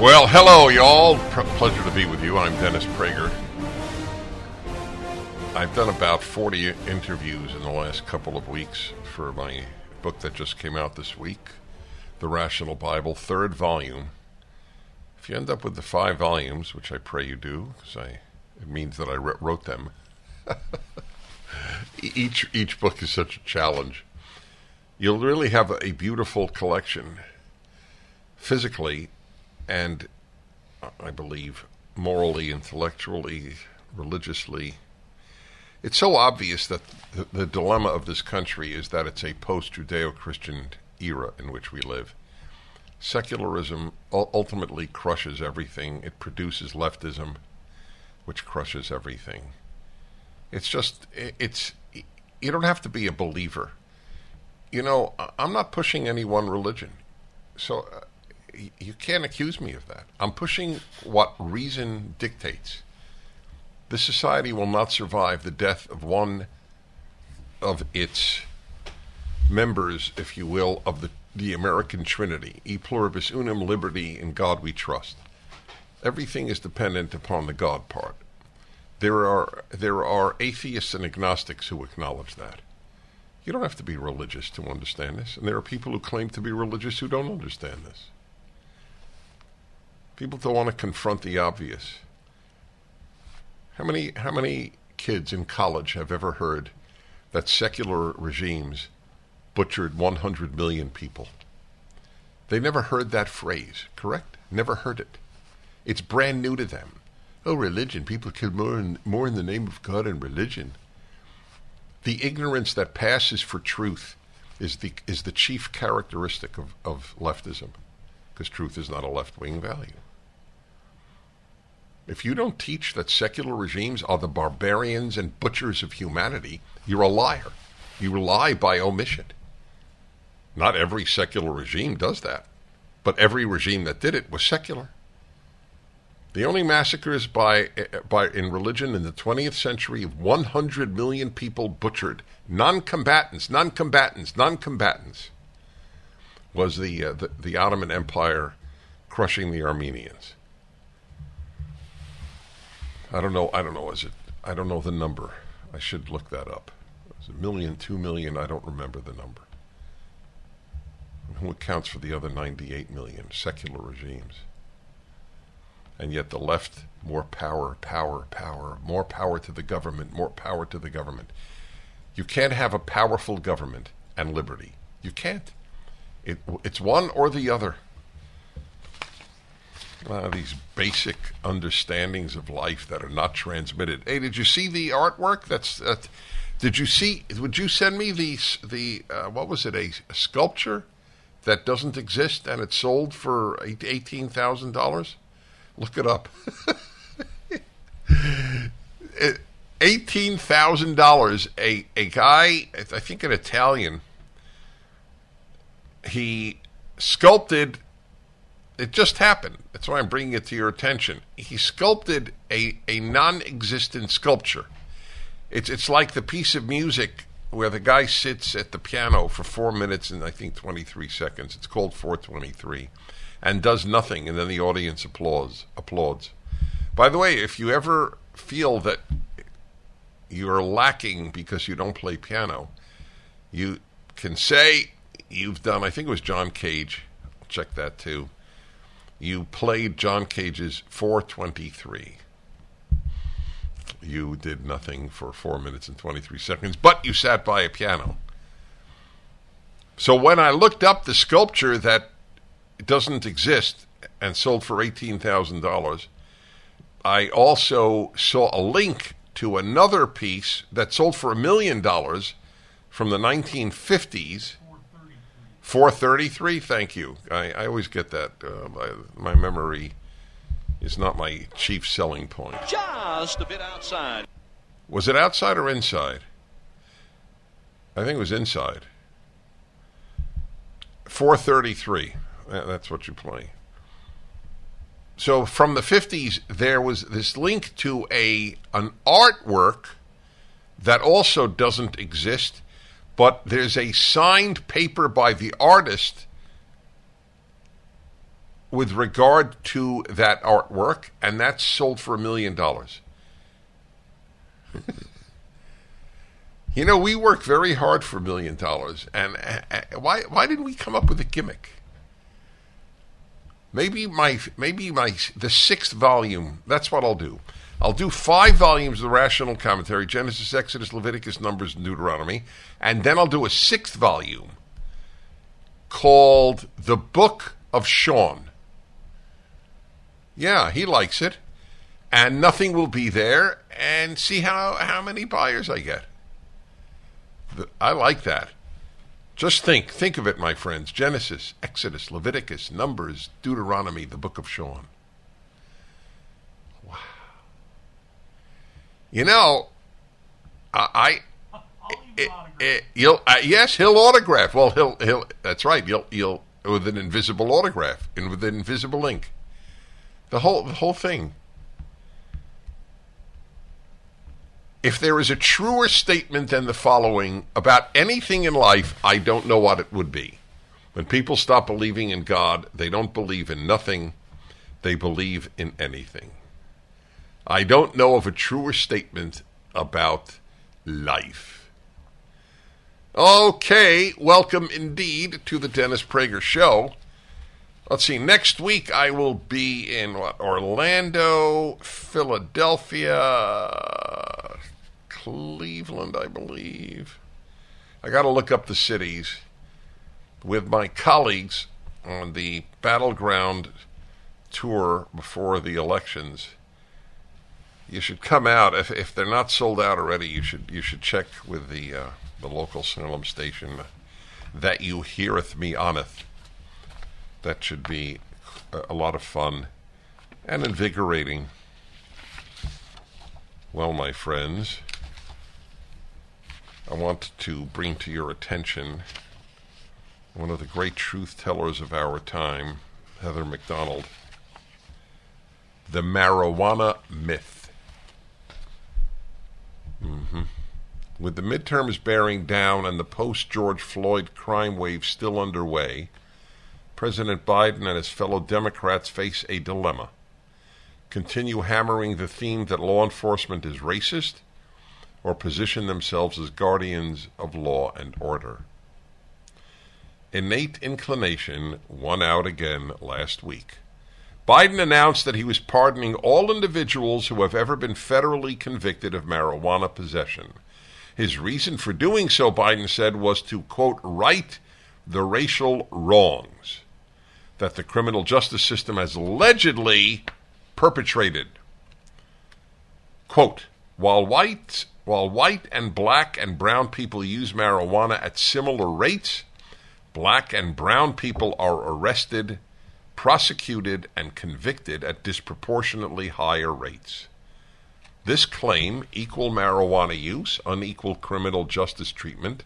Well, hello, y'all. P- pleasure to be with you. I'm Dennis Prager. I've done about 40 interviews in the last couple of weeks for my book that just came out this week, The Rational Bible, third volume. If you end up with the five volumes, which I pray you do, because it means that I re- wrote them. each each book is such a challenge. You'll really have a beautiful collection, physically, and I believe morally, intellectually, religiously. It's so obvious that the, the dilemma of this country is that it's a post Judeo Christian era in which we live. Secularism ultimately crushes everything, it produces leftism, which crushes everything. It's just, it's, you don't have to be a believer. You know, I'm not pushing any one religion. So, uh, you can't accuse me of that. I'm pushing what reason dictates. This society will not survive the death of one of its members, if you will, of the, the American Trinity. E pluribus unum, liberty, in God we trust. Everything is dependent upon the God part. There are there are atheists and agnostics who acknowledge that. You don't have to be religious to understand this, and there are people who claim to be religious who don't understand this. People don't want to confront the obvious. How many how many kids in college have ever heard that secular regimes butchered 100 million people? They never heard that phrase, correct? Never heard it. It's brand new to them. Oh, religion. People kill more in, more in the name of God and religion. The ignorance that passes for truth is the, is the chief characteristic of, of leftism, because truth is not a left wing value. If you don't teach that secular regimes are the barbarians and butchers of humanity, you're a liar. You lie by omission. Not every secular regime does that, but every regime that did it was secular. The only massacres by, by in religion in the 20th century, of 100 million people butchered, non-combatants, non-combatants, non-combatants, was the, uh, the, the Ottoman Empire crushing the Armenians. I don't know. I don't know. Is it? I don't know the number. I should look that up. Is it a million, two million? I don't remember the number. Who accounts for the other 98 million secular regimes? And yet the left, more power, power, power, more power to the government, more power to the government. You can't have a powerful government and liberty. You can't. It, it's one or the other. Uh, these basic understandings of life that are not transmitted. Hey, did you see the artwork? That's uh, did you see? Would you send me the the uh, what was it? A, a, sculpture that doesn't exist and it's sold for eighteen thousand dollars. Look it up. eighteen thousand dollars. A a guy, I think an Italian. He sculpted it just happened. That's why I'm bringing it to your attention. He sculpted a, a non existent sculpture. It's, it's like the piece of music where the guy sits at the piano for four minutes and I think 23 seconds. It's called 423 and does nothing, and then the audience applauds. applauds. By the way, if you ever feel that you're lacking because you don't play piano, you can say you've done, I think it was John Cage, check that too You played John Cage's 423. You did nothing for 4 minutes and 23 seconds, but you sat by a piano. So when I looked up the sculpture that doesn't exist and sold for $18,000, I also saw a link to another piece that sold for a million dollars from the 1950s. 433, thank you. I, I always get that. Uh, my, my memory is not my chief selling point. Just a bit outside. Was it outside or inside? I think it was inside. 433. That's what you play. So from the 50s, there was this link to a an artwork that also doesn't exist, but there's a signed paper by the artist with regard to that artwork, and that's sold for a million dollars. You know, we work very hard for a million dollars, and uh, why why didn't we come up with a gimmick? Maybe my maybe my the sixth volume. That's what I'll do. I'll do five volumes of the rational commentary: Genesis, Exodus, Leviticus, Numbers, and Deuteronomy, and then I'll do a sixth volume called the Book of Sean. Yeah, he likes it, and nothing will be there, and see how how many buyers I get. I like that. Just think, think of it, my friends. Genesis, Exodus, Leviticus, Numbers, Deuteronomy, the book of Sean. You know, I, I it, it, you'll uh, yes, he'll autograph. Well, he'll he'll. That's right. You'll you'll with an invisible autograph and with an invisible ink. The whole the whole thing. If there is a truer statement than the following about anything in life, I don't know what it would be. When people stop believing in God, they don't believe in nothing, they believe in anything. I don't know of a truer statement about life. Okay, welcome indeed to the Dennis Prager Show. Let's see, next week I will be in what, Orlando, Philadelphia, Cleveland, I believe. I got to look up the cities with my colleagues on the battleground tour before the elections. You should come out if if they're not sold out already. You should you should check with the uh, the local Salem station that you heareth me oneth. That should be a lot of fun and invigorating. Well, my friends. I want to bring to your attention one of the great truth tellers of our time, Heather Mac Donald, the marijuana myth. Mm-hmm. With the midterms bearing down and the post George Floyd crime wave still underway, President Biden and his fellow Democrats face a dilemma. Continue hammering the theme that law enforcement is racist or position themselves as guardians of law and order. Innate inclination won out again last week. Biden announced that he was pardoning all individuals who have ever been federally convicted of marijuana possession. His reason for doing so, Biden said, was to, quote, right the racial wrongs that the criminal justice system has allegedly perpetrated. Quote, while whites while white and black and brown people use marijuana at similar rates, black and brown people are arrested, prosecuted, and convicted at disproportionately higher rates. This claim, equal marijuana use, unequal criminal justice treatment,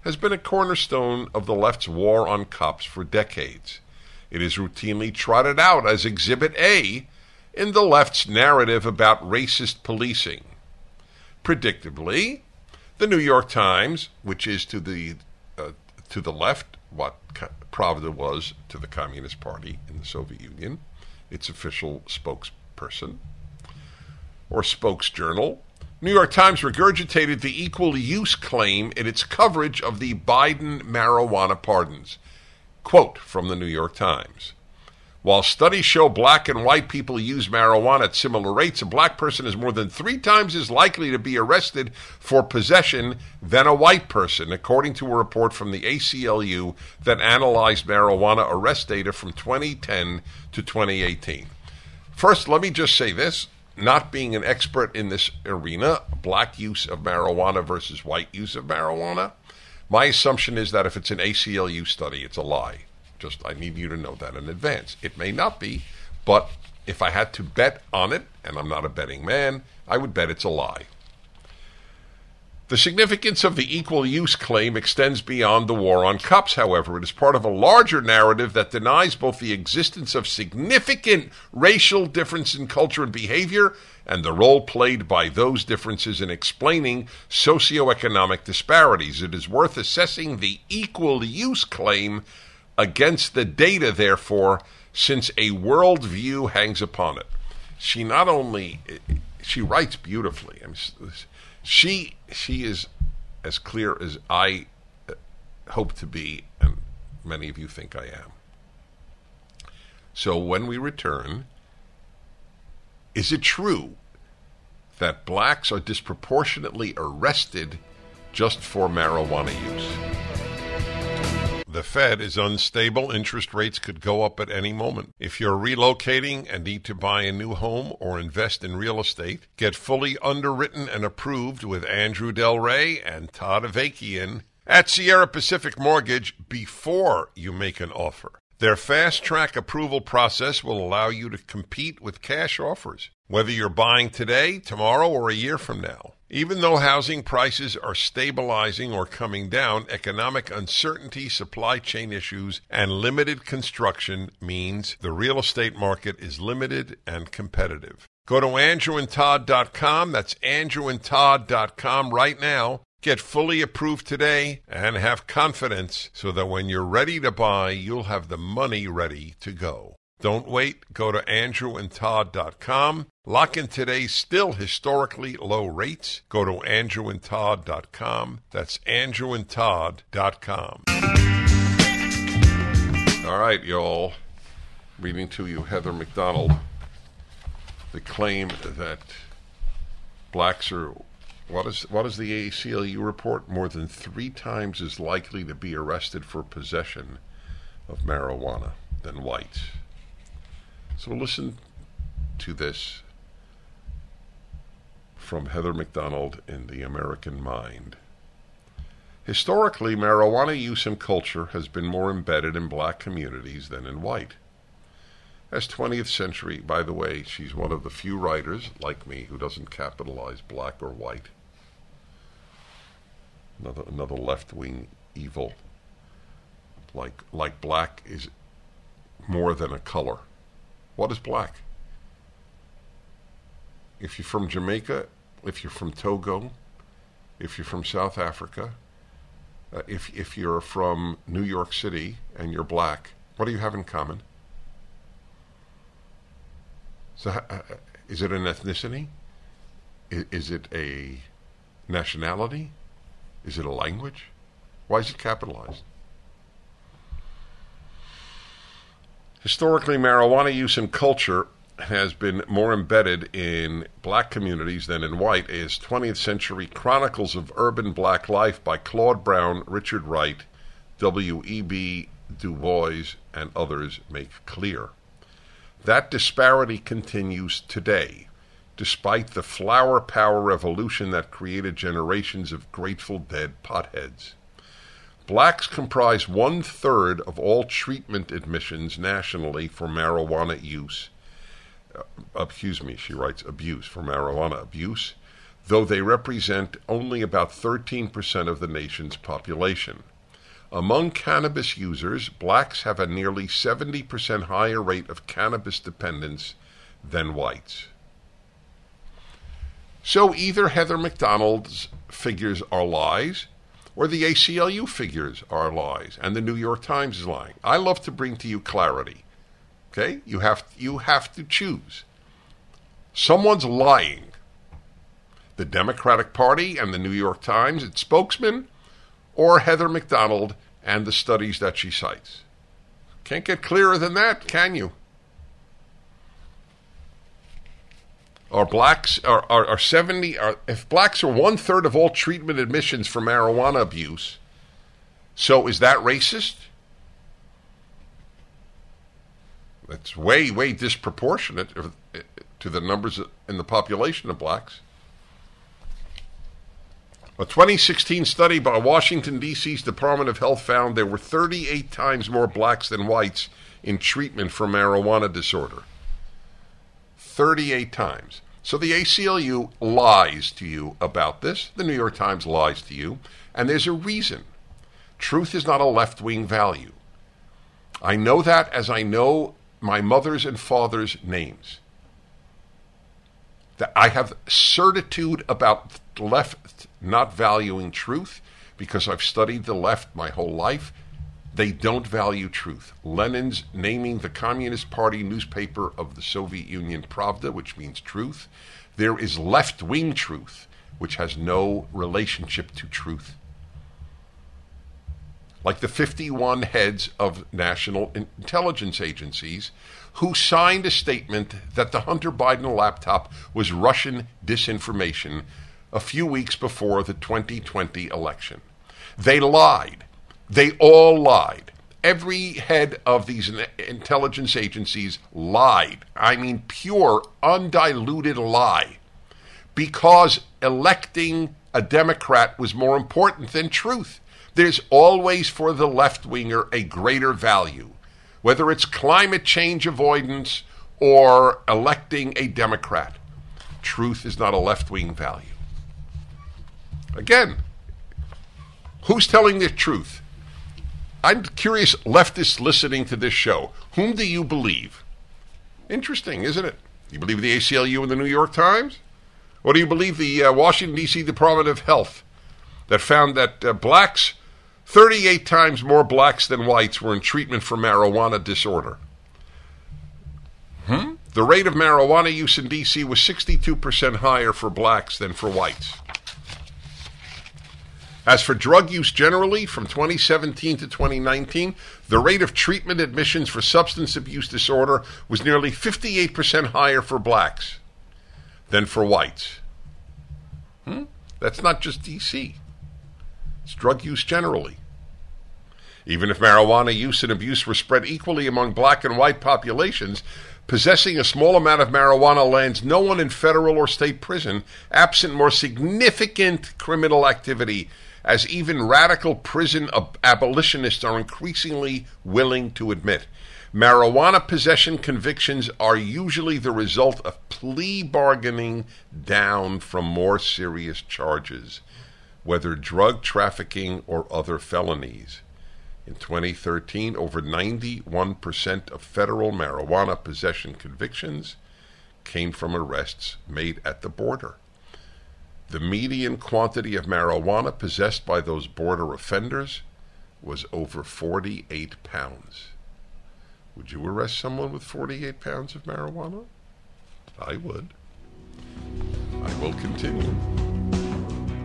has been a cornerstone of the left's war on cops for decades. It is routinely trotted out as Exhibit A in the left's narrative about racist policing predictably, the New York Times, which is to the uh, to the left what Pravda was to the Communist Party in the Soviet Union, its official spokesperson or spokesjournal. New York Times regurgitated the equal use claim in its coverage of the Biden marijuana pardons. Quote from the New York Times While studies show black and white people use marijuana at similar rates, a black person is more than three times as likely to be arrested for possession than a white person, according to a report from the ACLU that analyzed marijuana arrest data from 2010 to 2018. First, let me just say this not being an expert in this arena, black use of marijuana versus white use of marijuana, my assumption is that if it's an ACLU study, it's a lie. Just I need you to know that in advance. It may not be, but if I had to bet on it, and I'm not a betting man, I would bet it's a lie. The significance of the equal use claim extends beyond the war on cups, however. It is part of a larger narrative that denies both the existence of significant racial difference in culture and behavior and the role played by those differences in explaining socioeconomic disparities. It is worth assessing the equal use claim against the data, therefore, since a worldview hangs upon it. She not only she writes beautifully. I mean, she she is as clear as I uh, hope to be, and many of you think I am. So when we return, is it true that blacks are disproportionately arrested just for marijuana use? The Fed is unstable. Interest rates could go up at any moment. If you're relocating and need to buy a new home or invest in real estate, get fully underwritten and approved with Andrew Del Rey and Todd Avakian at Sierra Pacific Mortgage before you make an offer. Their fast track approval process will allow you to compete with cash offers, whether you're buying today, tomorrow, or a year from now. Even though housing prices are stabilizing or coming down, economic uncertainty, supply chain issues, and limited construction means the real estate market is limited and competitive. Go to andrewandtodd.com. That's andrewandtodd.com right now. Get fully approved today and have confidence so that when you're ready to buy, you'll have the money ready to go. Don't wait. Go to andrewandtodd.com. Lock in today's still historically low rates. Go to andrewandtodd.com. That's andrewandtodd.com. All right, y'all. Reading to you Heather Mac Donald. The claim that blacks are what is what is the ACLU report? More than three times as likely to be arrested for possession of marijuana than whites. So listen to this from Heather Mac Donald in The American Mind. Historically, marijuana use and culture has been more embedded in black communities than in white. As 20th century, by the way, she's one of the few writers, like me, who doesn't capitalize black or white. Another, another left wing evil. Like, like black is more than a color. What is black? If you're from Jamaica, if you're from Togo, if you're from South Africa, uh, if if you're from New York City and you're black, what do you have in common? So, uh, uh is it an ethnicity? Is, is it a nationality? Is it a language? Why is it capitalized? Historically, marijuana use and culture has been more embedded in black communities than in white, as 20th Century Chronicles of Urban Black Life by Claude Brown, Richard Wright, W.E.B. Du Bois, and others make clear. That disparity continues today, despite the flower power revolution that created generations of Grateful Dead potheads. Blacks comprise one third of all treatment admissions nationally for marijuana use. Uh, excuse me, she writes, abuse, for marijuana abuse, though they represent only about 13% of the nation's population. Among cannabis users, blacks have a nearly 70% higher rate of cannabis dependence than whites. So either Heather Mac Donald's figures are lies, or the ACLU figures are lies and the New York Times is lying. I love to bring to you clarity. Okay? You have you have to choose. Someone's lying. The Democratic Party and the New York Times, its spokesman, or Heather Mac Donald and the studies that she cites. Can't get clearer than that, can you? Are blacks are, are, are seventy are if blacks are one third of all treatment admissions for marijuana abuse, so is that racist? That's way way disproportionate to the numbers in the population of blacks. A 2016 study by Washington, D.C.'s Department of Health found there were 38 times more blacks than whites in treatment for marijuana disorder. 38 times. So the ACLU lies to you about this. The New York Times lies to you. And there's a reason. Truth is not a left wing value. I know that as I know my mother's and father's names. That I have certitude about the left not valuing truth because I've studied the left my whole life. They don't value truth. Lenin's naming the Communist Party newspaper of the Soviet Union Pravda, which means truth. There is left wing truth, which has no relationship to truth. Like the 51 heads of national intelligence agencies who signed a statement that the Hunter Biden laptop was Russian disinformation a few weeks before the 2020 election. They lied. They all lied. Every head of these intelligence agencies lied. I mean, pure, undiluted lie. Because electing a Democrat was more important than truth. There's always for the left winger a greater value, whether it's climate change avoidance or electing a Democrat. Truth is not a left wing value. Again, who's telling the truth? I'm curious, leftists listening to this show, whom do you believe? Interesting, isn't it? You believe the ACLU and the New York Times? Or do you believe the uh, Washington, D.C. Department of Health that found that uh, blacks, 38 times more blacks than whites, were in treatment for marijuana disorder? Hmm? The rate of marijuana use in D.C. was 62% higher for blacks than for whites. As for drug use generally, from 2017 to 2019, the rate of treatment admissions for substance abuse disorder was nearly 58% higher for blacks than for whites. Hmm? That's not just DC, it's drug use generally. Even if marijuana use and abuse were spread equally among black and white populations, possessing a small amount of marijuana lands no one in federal or state prison, absent more significant criminal activity as even radical prison ab- abolitionists are increasingly willing to admit. Marijuana possession convictions are usually the result of plea bargaining down from more serious charges, whether drug trafficking or other felonies. In 2013, over 91% of federal marijuana possession convictions came from arrests made at the border. The median quantity of marijuana possessed by those border offenders was over 48 pounds. Would you arrest someone with 48 pounds of marijuana? I would. I will continue.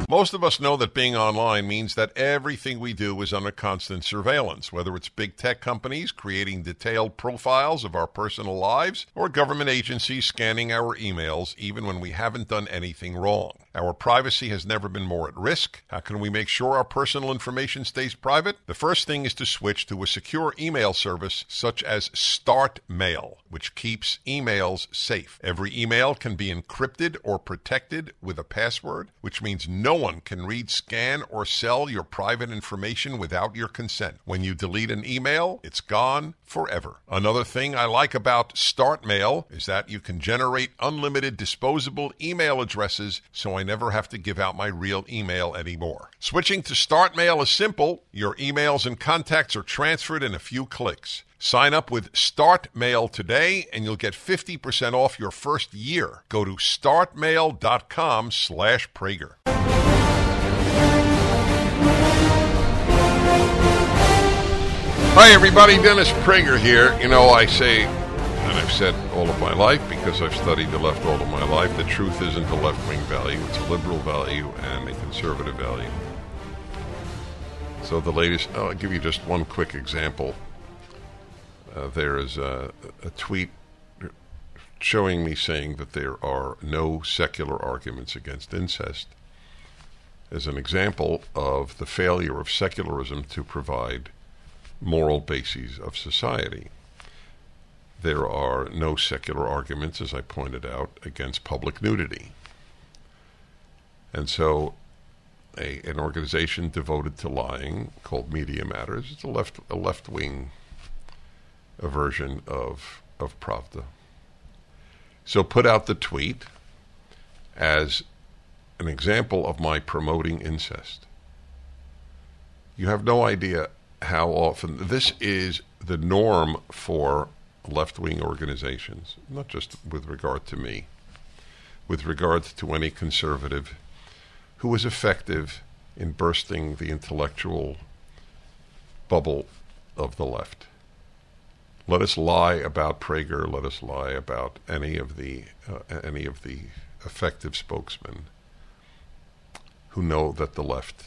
Most of us know that being online means that everything we do is under constant surveillance, whether it's big tech companies creating detailed profiles of our personal lives or government agencies scanning our emails even when we haven't done anything wrong. Our privacy has never been more at risk. How can we make sure our personal information stays private? The first thing is to switch to a secure email service such as StartMail, which keeps emails safe. Every email can be encrypted or protected with a password, which means no one can read, scan, or sell your private information without your consent. When you delete an email, it's gone forever. Another thing I like about StartMail is that you can generate unlimited disposable email addresses so I never have to give out my real email anymore. Switching to StartMail is simple. Your emails and contacts are transferred in a few clicks. Sign up with StartMail today and you'll get 50% off your first year. Go to startmail.com slash Prager. Hi, everybody. Dennis Prager here. You know, I say, and I've said all of my life because I've studied the left all of my life, the truth isn't a left wing value, it's a liberal value and a conservative value. So, the latest, I'll give you just one quick example. Uh, there is a, a tweet showing me saying that there are no secular arguments against incest as an example of the failure of secularism to provide moral bases of society. There are no secular arguments, as I pointed out, against public nudity. And so a, an organization devoted to lying called Media Matters, it's a left a left wing version of of Pravda. So put out the tweet as an example of my promoting incest. You have no idea how often this is the norm for left wing organizations, not just with regard to me, with regard to any conservative who is effective in bursting the intellectual bubble of the left. Let us lie about Prager. Let us lie about any of the uh, any of the effective spokesmen who know that the left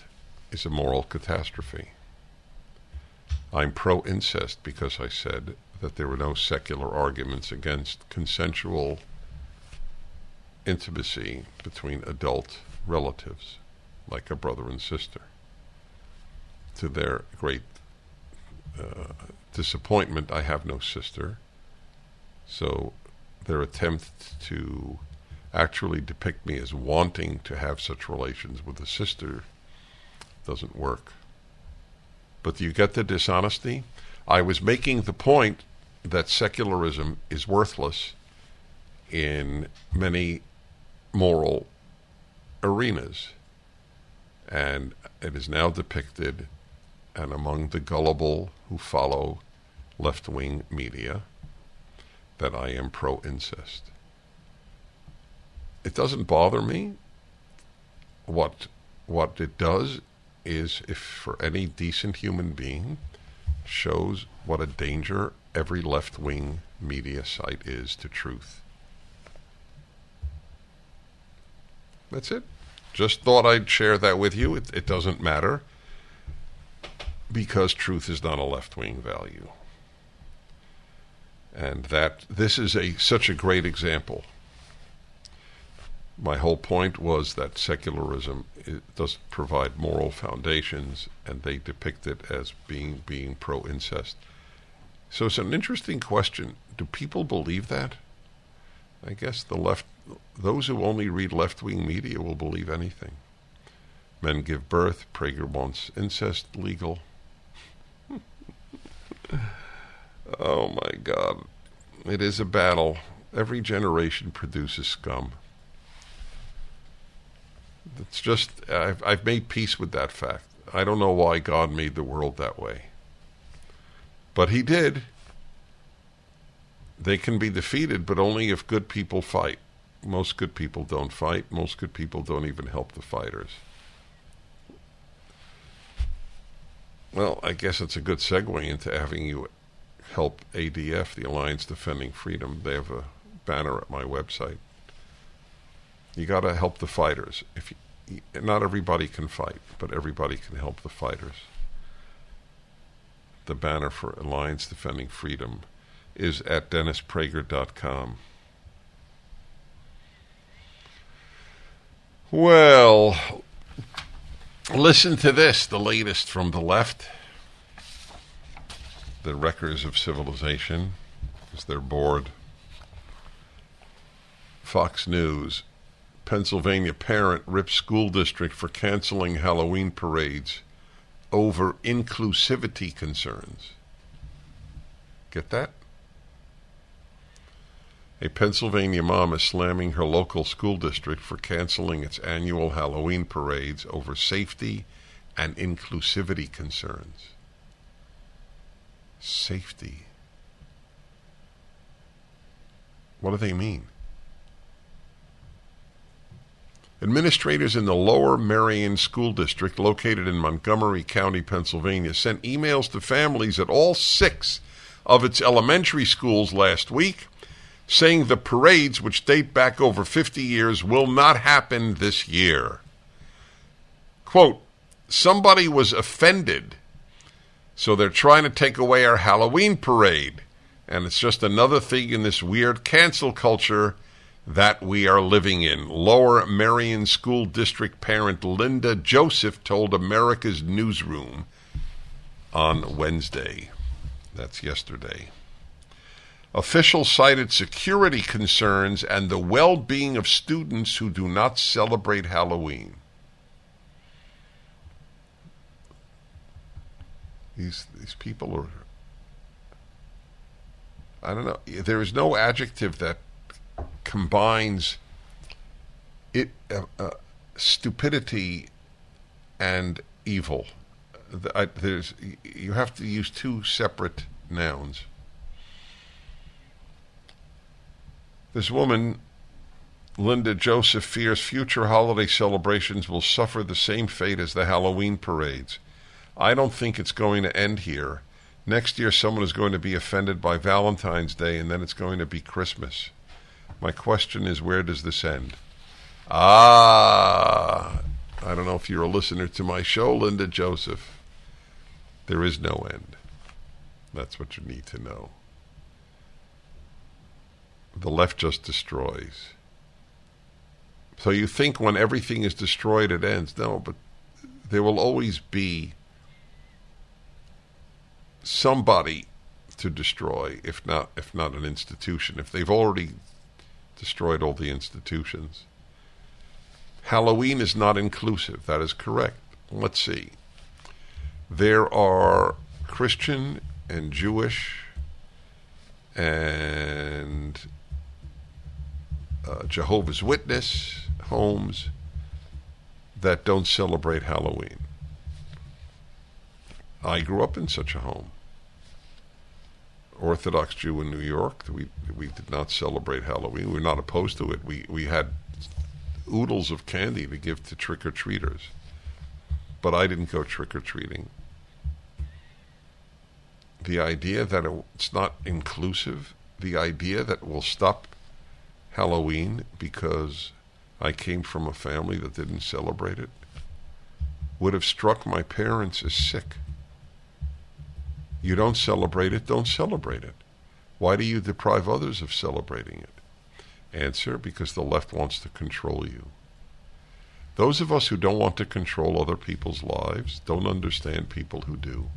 is a moral catastrophe. I'm pro incest because I said that there were no secular arguments against consensual intimacy between adult relatives, like a brother and sister. To their great uh, disappointment, I have no sister. So their attempt to actually depict me as wanting to have such relations with a sister doesn't work. But you get the dishonesty? I was making the point that secularism is worthless in many moral arenas. And it is now depicted, and among the gullible who follow left wing media, that I am pro incest. It doesn't bother me. What what it does is if for any decent human being shows what a danger every left wing media site is to truth. That's it. Just thought I'd share that with you. It, it doesn't matter because truth is not a left wing value. And that this is a such a great example. My whole point was that secularism doesn't provide moral foundations, and they depict it as being being pro incest. So it's an interesting question. Do people believe that? I guess the left, those who only read left wing media will believe anything. Men give birth, Prager wants incest legal. oh my God. It is a battle. Every generation produces scum. It's just, I've, I've made peace with that fact. I don't know why God made the world that way. But He did. They can be defeated, but only if good people fight. Most good people don't fight. Most good people don't even help the fighters. Well, I guess it's a good segue into having you help ADF, the Alliance Defending Freedom. They have a banner at my website. You got to help the fighters. If you, not everybody can fight, but everybody can help the fighters. The banner for Alliance Defending Freedom is at DennisPrager.com. Well, listen to this the latest from the left. The Wreckers of Civilization, as they're bored. Fox News. Pennsylvania parent rips school district for canceling Halloween parades over inclusivity concerns. Get that? A Pennsylvania mom is slamming her local school district for canceling its annual Halloween parades over safety and inclusivity concerns. Safety. What do they mean? Administrators in the Lower Merion School District, located in Montgomery County, Pennsylvania, sent emails to families at all six of its elementary schools last week saying the parades, which date back over 50 years, will not happen this year. Quote, somebody was offended, so they're trying to take away our Halloween parade, And it's just another thing in this weird cancel culture that we are living in. Lower Merion School District parent Linda Joseph told America's Newsroom on Wednesday. That's yesterday. Officials cited security concerns and the well being of students who do not celebrate Halloween. These, these people are. I don't know. There is no adjective that combines it uh, uh, stupidity and evil. I, there's you have to use two separate nouns. This woman, Linda Joseph, fears future holiday celebrations will suffer the same fate as the Halloween parades. I don't think it's going to end here. Next year, someone is going to be offended by Valentine's Day, and then it's going to be Christmas. My question is, where does this end? Ah, I don't know if you're a listener to my show, Linda Joseph. There is no end. That's what you need to know. The left just destroys. So you think when everything is destroyed, it ends. No, but there will always be somebody to destroy, if not if not an institution. If they've already destroyed all the institutions. Halloween is not inclusive. That is correct. Let's see. There are Christian and Jewish and uh, Jehovah's Witness homes that don't celebrate Halloween. I grew up in such a home. Orthodox Jew in New York. We we did not celebrate Halloween. We were not opposed to it. We we had oodles of candy to give to trick or treaters, but I didn't go trick or treating. The idea that it's not inclusive, the idea that we'll stop Halloween because I came from a family that didn't celebrate it, would have struck my parents as sick. You don't celebrate it, don't celebrate it. Why do you deprive others of celebrating it? Answer because the left wants to control you. Those of us who don't want to control other people's lives don't understand people who do.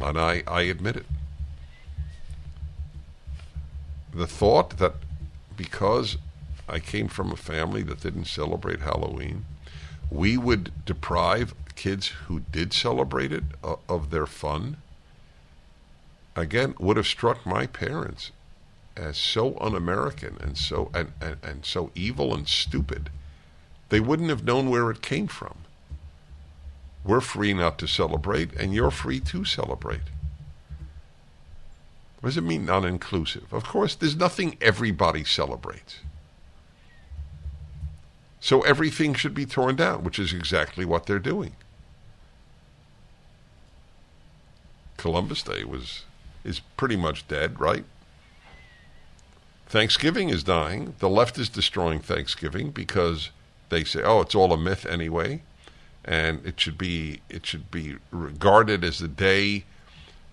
And I, I admit it. The thought that because I came from a family that didn't celebrate Halloween, we would deprive kids who did celebrate it uh, of their fun again would have struck my parents as so un-American and so and, and, and so evil and stupid. They wouldn't have known where it came from. We're free not to celebrate, and you're free to celebrate. What does it mean non inclusive? Of course, there's nothing everybody celebrates. So everything should be torn down, which is exactly what they're doing. Columbus Day was is pretty much dead, right? Thanksgiving is dying. The left is destroying Thanksgiving because they say, "Oh, it's all a myth anyway," and it should be it should be regarded as the day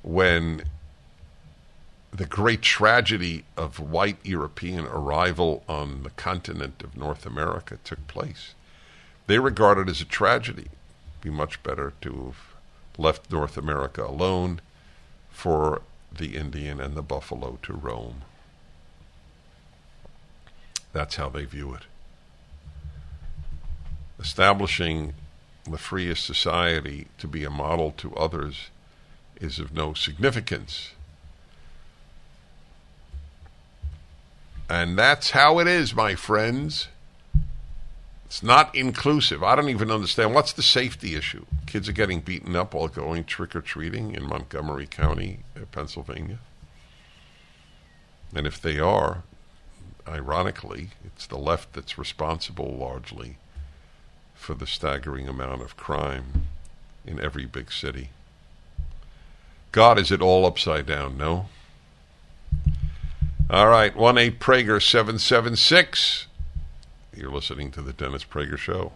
when the great tragedy of white European arrival on the continent of North America took place. They regard it as a tragedy. It'd be much better to have left North America alone for the Indian and the buffalo to roam. That's how they view it. Establishing the freest society to be a model to others is of no significance. And that's how it is, my friends. It's not inclusive. I don't even understand. What's the safety issue? Kids are getting beaten up while going trick or treating in Montgomery County, uh, Pennsylvania. And if they are, ironically, it's the left that's responsible largely for the staggering amount of crime in every big city. God, is it all upside down? No. All right, 1 8 Prager 776. You're listening to the Dennis Prager Show.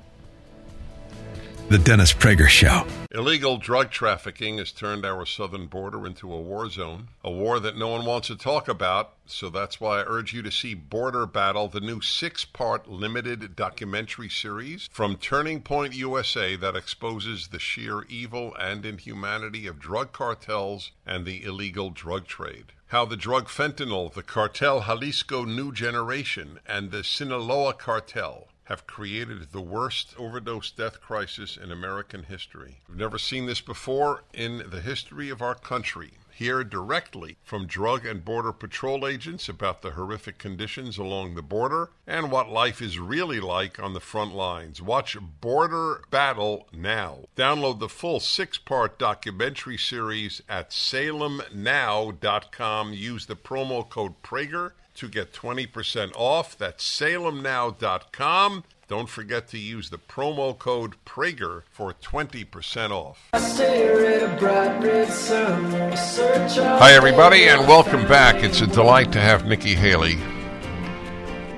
The Dennis Prager Show. Illegal drug trafficking has turned our southern border into a war zone, a war that no one wants to talk about. So that's why I urge you to see Border Battle, the new six part limited documentary series from Turning Point USA that exposes the sheer evil and inhumanity of drug cartels and the illegal drug trade. How the drug fentanyl, the cartel Jalisco New Generation, and the Sinaloa cartel have created the worst overdose death crisis in American history. We've never seen this before in the history of our country. Hear directly from Drug and Border Patrol agents about the horrific conditions along the border and what life is really like on the front lines. Watch Border Battle now. Download the full six part documentary series at salemnow.com. Use the promo code Prager to get 20% off. That's salemnow.com. Don't forget to use the promo code Prager for 20% off. Hi, everybody, and welcome back. It's a delight to have Nikki Haley,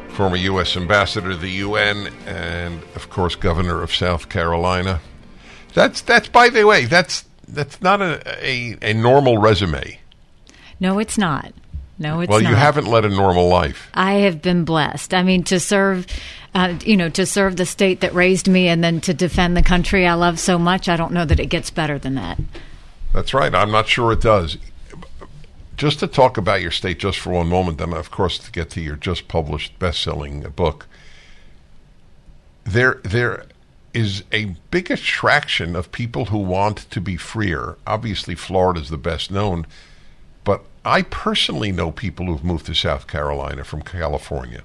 former U.S. Ambassador to the UN, and of course, Governor of South Carolina. That's that's by the way, that's that's not a a, a normal resume. No, it's not. No, it's well, not. you haven't led a normal life. I have been blessed. I mean, to serve, uh, you know, to serve the state that raised me, and then to defend the country I love so much. I don't know that it gets better than that. That's right. I'm not sure it does. Just to talk about your state just for one moment, then of course to get to your just published best-selling book. There, there is a big attraction of people who want to be freer. Obviously, Florida is the best known, but I personally know people who've moved to South Carolina from California.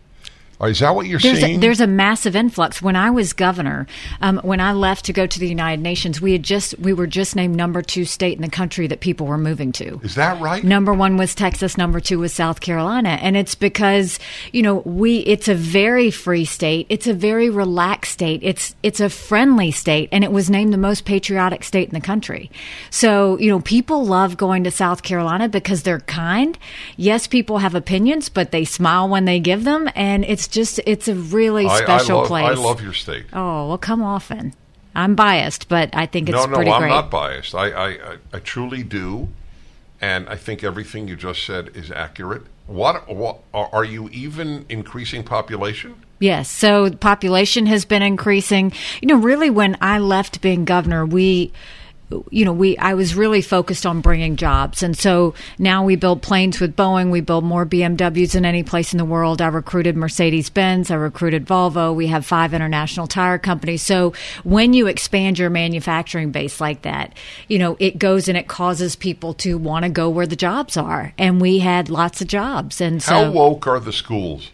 Is that what you're there's seeing? A, there's a massive influx. When I was governor, um, when I left to go to the United Nations, we had just we were just named number two state in the country that people were moving to. Is that right? Number one was Texas. Number two was South Carolina, and it's because you know we. It's a very free state. It's a very relaxed state. It's it's a friendly state, and it was named the most patriotic state in the country. So you know people love going to South Carolina because they're kind. Yes, people have opinions, but they smile when they give them, and it's just it's a really I- I special love- place. I love your state. Oh well, come often. I'm biased, but I think it's no, no, pretty I'm great. not biased. I, I, I, I truly do, and I think everything you just said is accurate. What, what are are you even increasing population? Yes. So population has been increasing. You know, really, when I left being governor, we, you know, we I was really focused on bringing jobs, and so now we build planes with Boeing. We build more BMWs than any place in the world. I recruited Mercedes Benz. I recruited Volvo. We have five international tire companies. So when you expand your manufacturing base like that, you know, it goes and it causes people to want to go where the jobs are, and we had lots of jobs, and so How woke are the schools?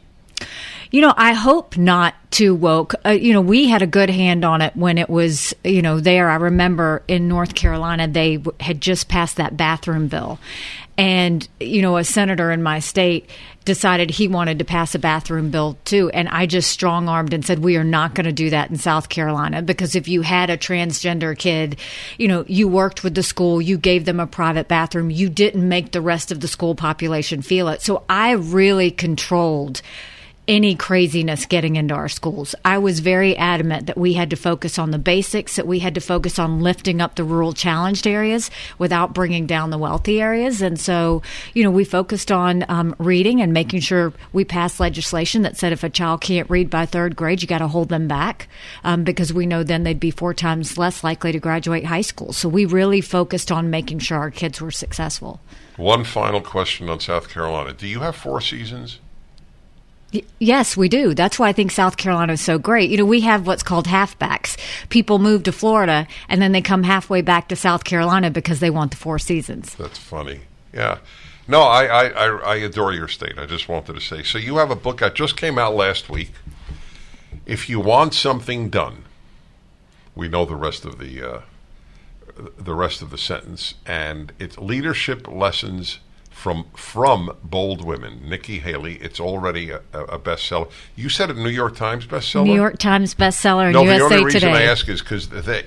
You know, I hope not too woke. Uh, you know, we had a good hand on it when it was, you know, there. I remember in North Carolina, they w- had just passed that bathroom bill. And, you know, a senator in my state decided he wanted to pass a bathroom bill too. And I just strong armed and said, we are not going to do that in South Carolina because if you had a transgender kid, you know, you worked with the school, you gave them a private bathroom, you didn't make the rest of the school population feel it. So I really controlled any craziness getting into our schools. I was very adamant that we had to focus on the basics, that we had to focus on lifting up the rural challenged areas without bringing down the wealthy areas. And so, you know, we focused on um, reading and making sure we passed legislation that said if a child can't read by third grade, you got to hold them back um, because we know then they'd be four times less likely to graduate high school. So we really focused on making sure our kids were successful. One final question on South Carolina. Do you have four seasons? Yes, we do. That's why I think South Carolina is so great. You know, we have what's called halfbacks. People move to Florida and then they come halfway back to South Carolina because they want the four seasons. That's funny. Yeah. No, I, I, I, I adore your state. I just wanted to say. So you have a book that just came out last week. If you want something done, we know the rest of the uh, the rest of the sentence, and it's leadership lessons from from bold women. Nikki Haley. It's already a, a bestseller. You said a New York Times bestseller. New York Times bestseller No, the USA only reason Today. I ask is because they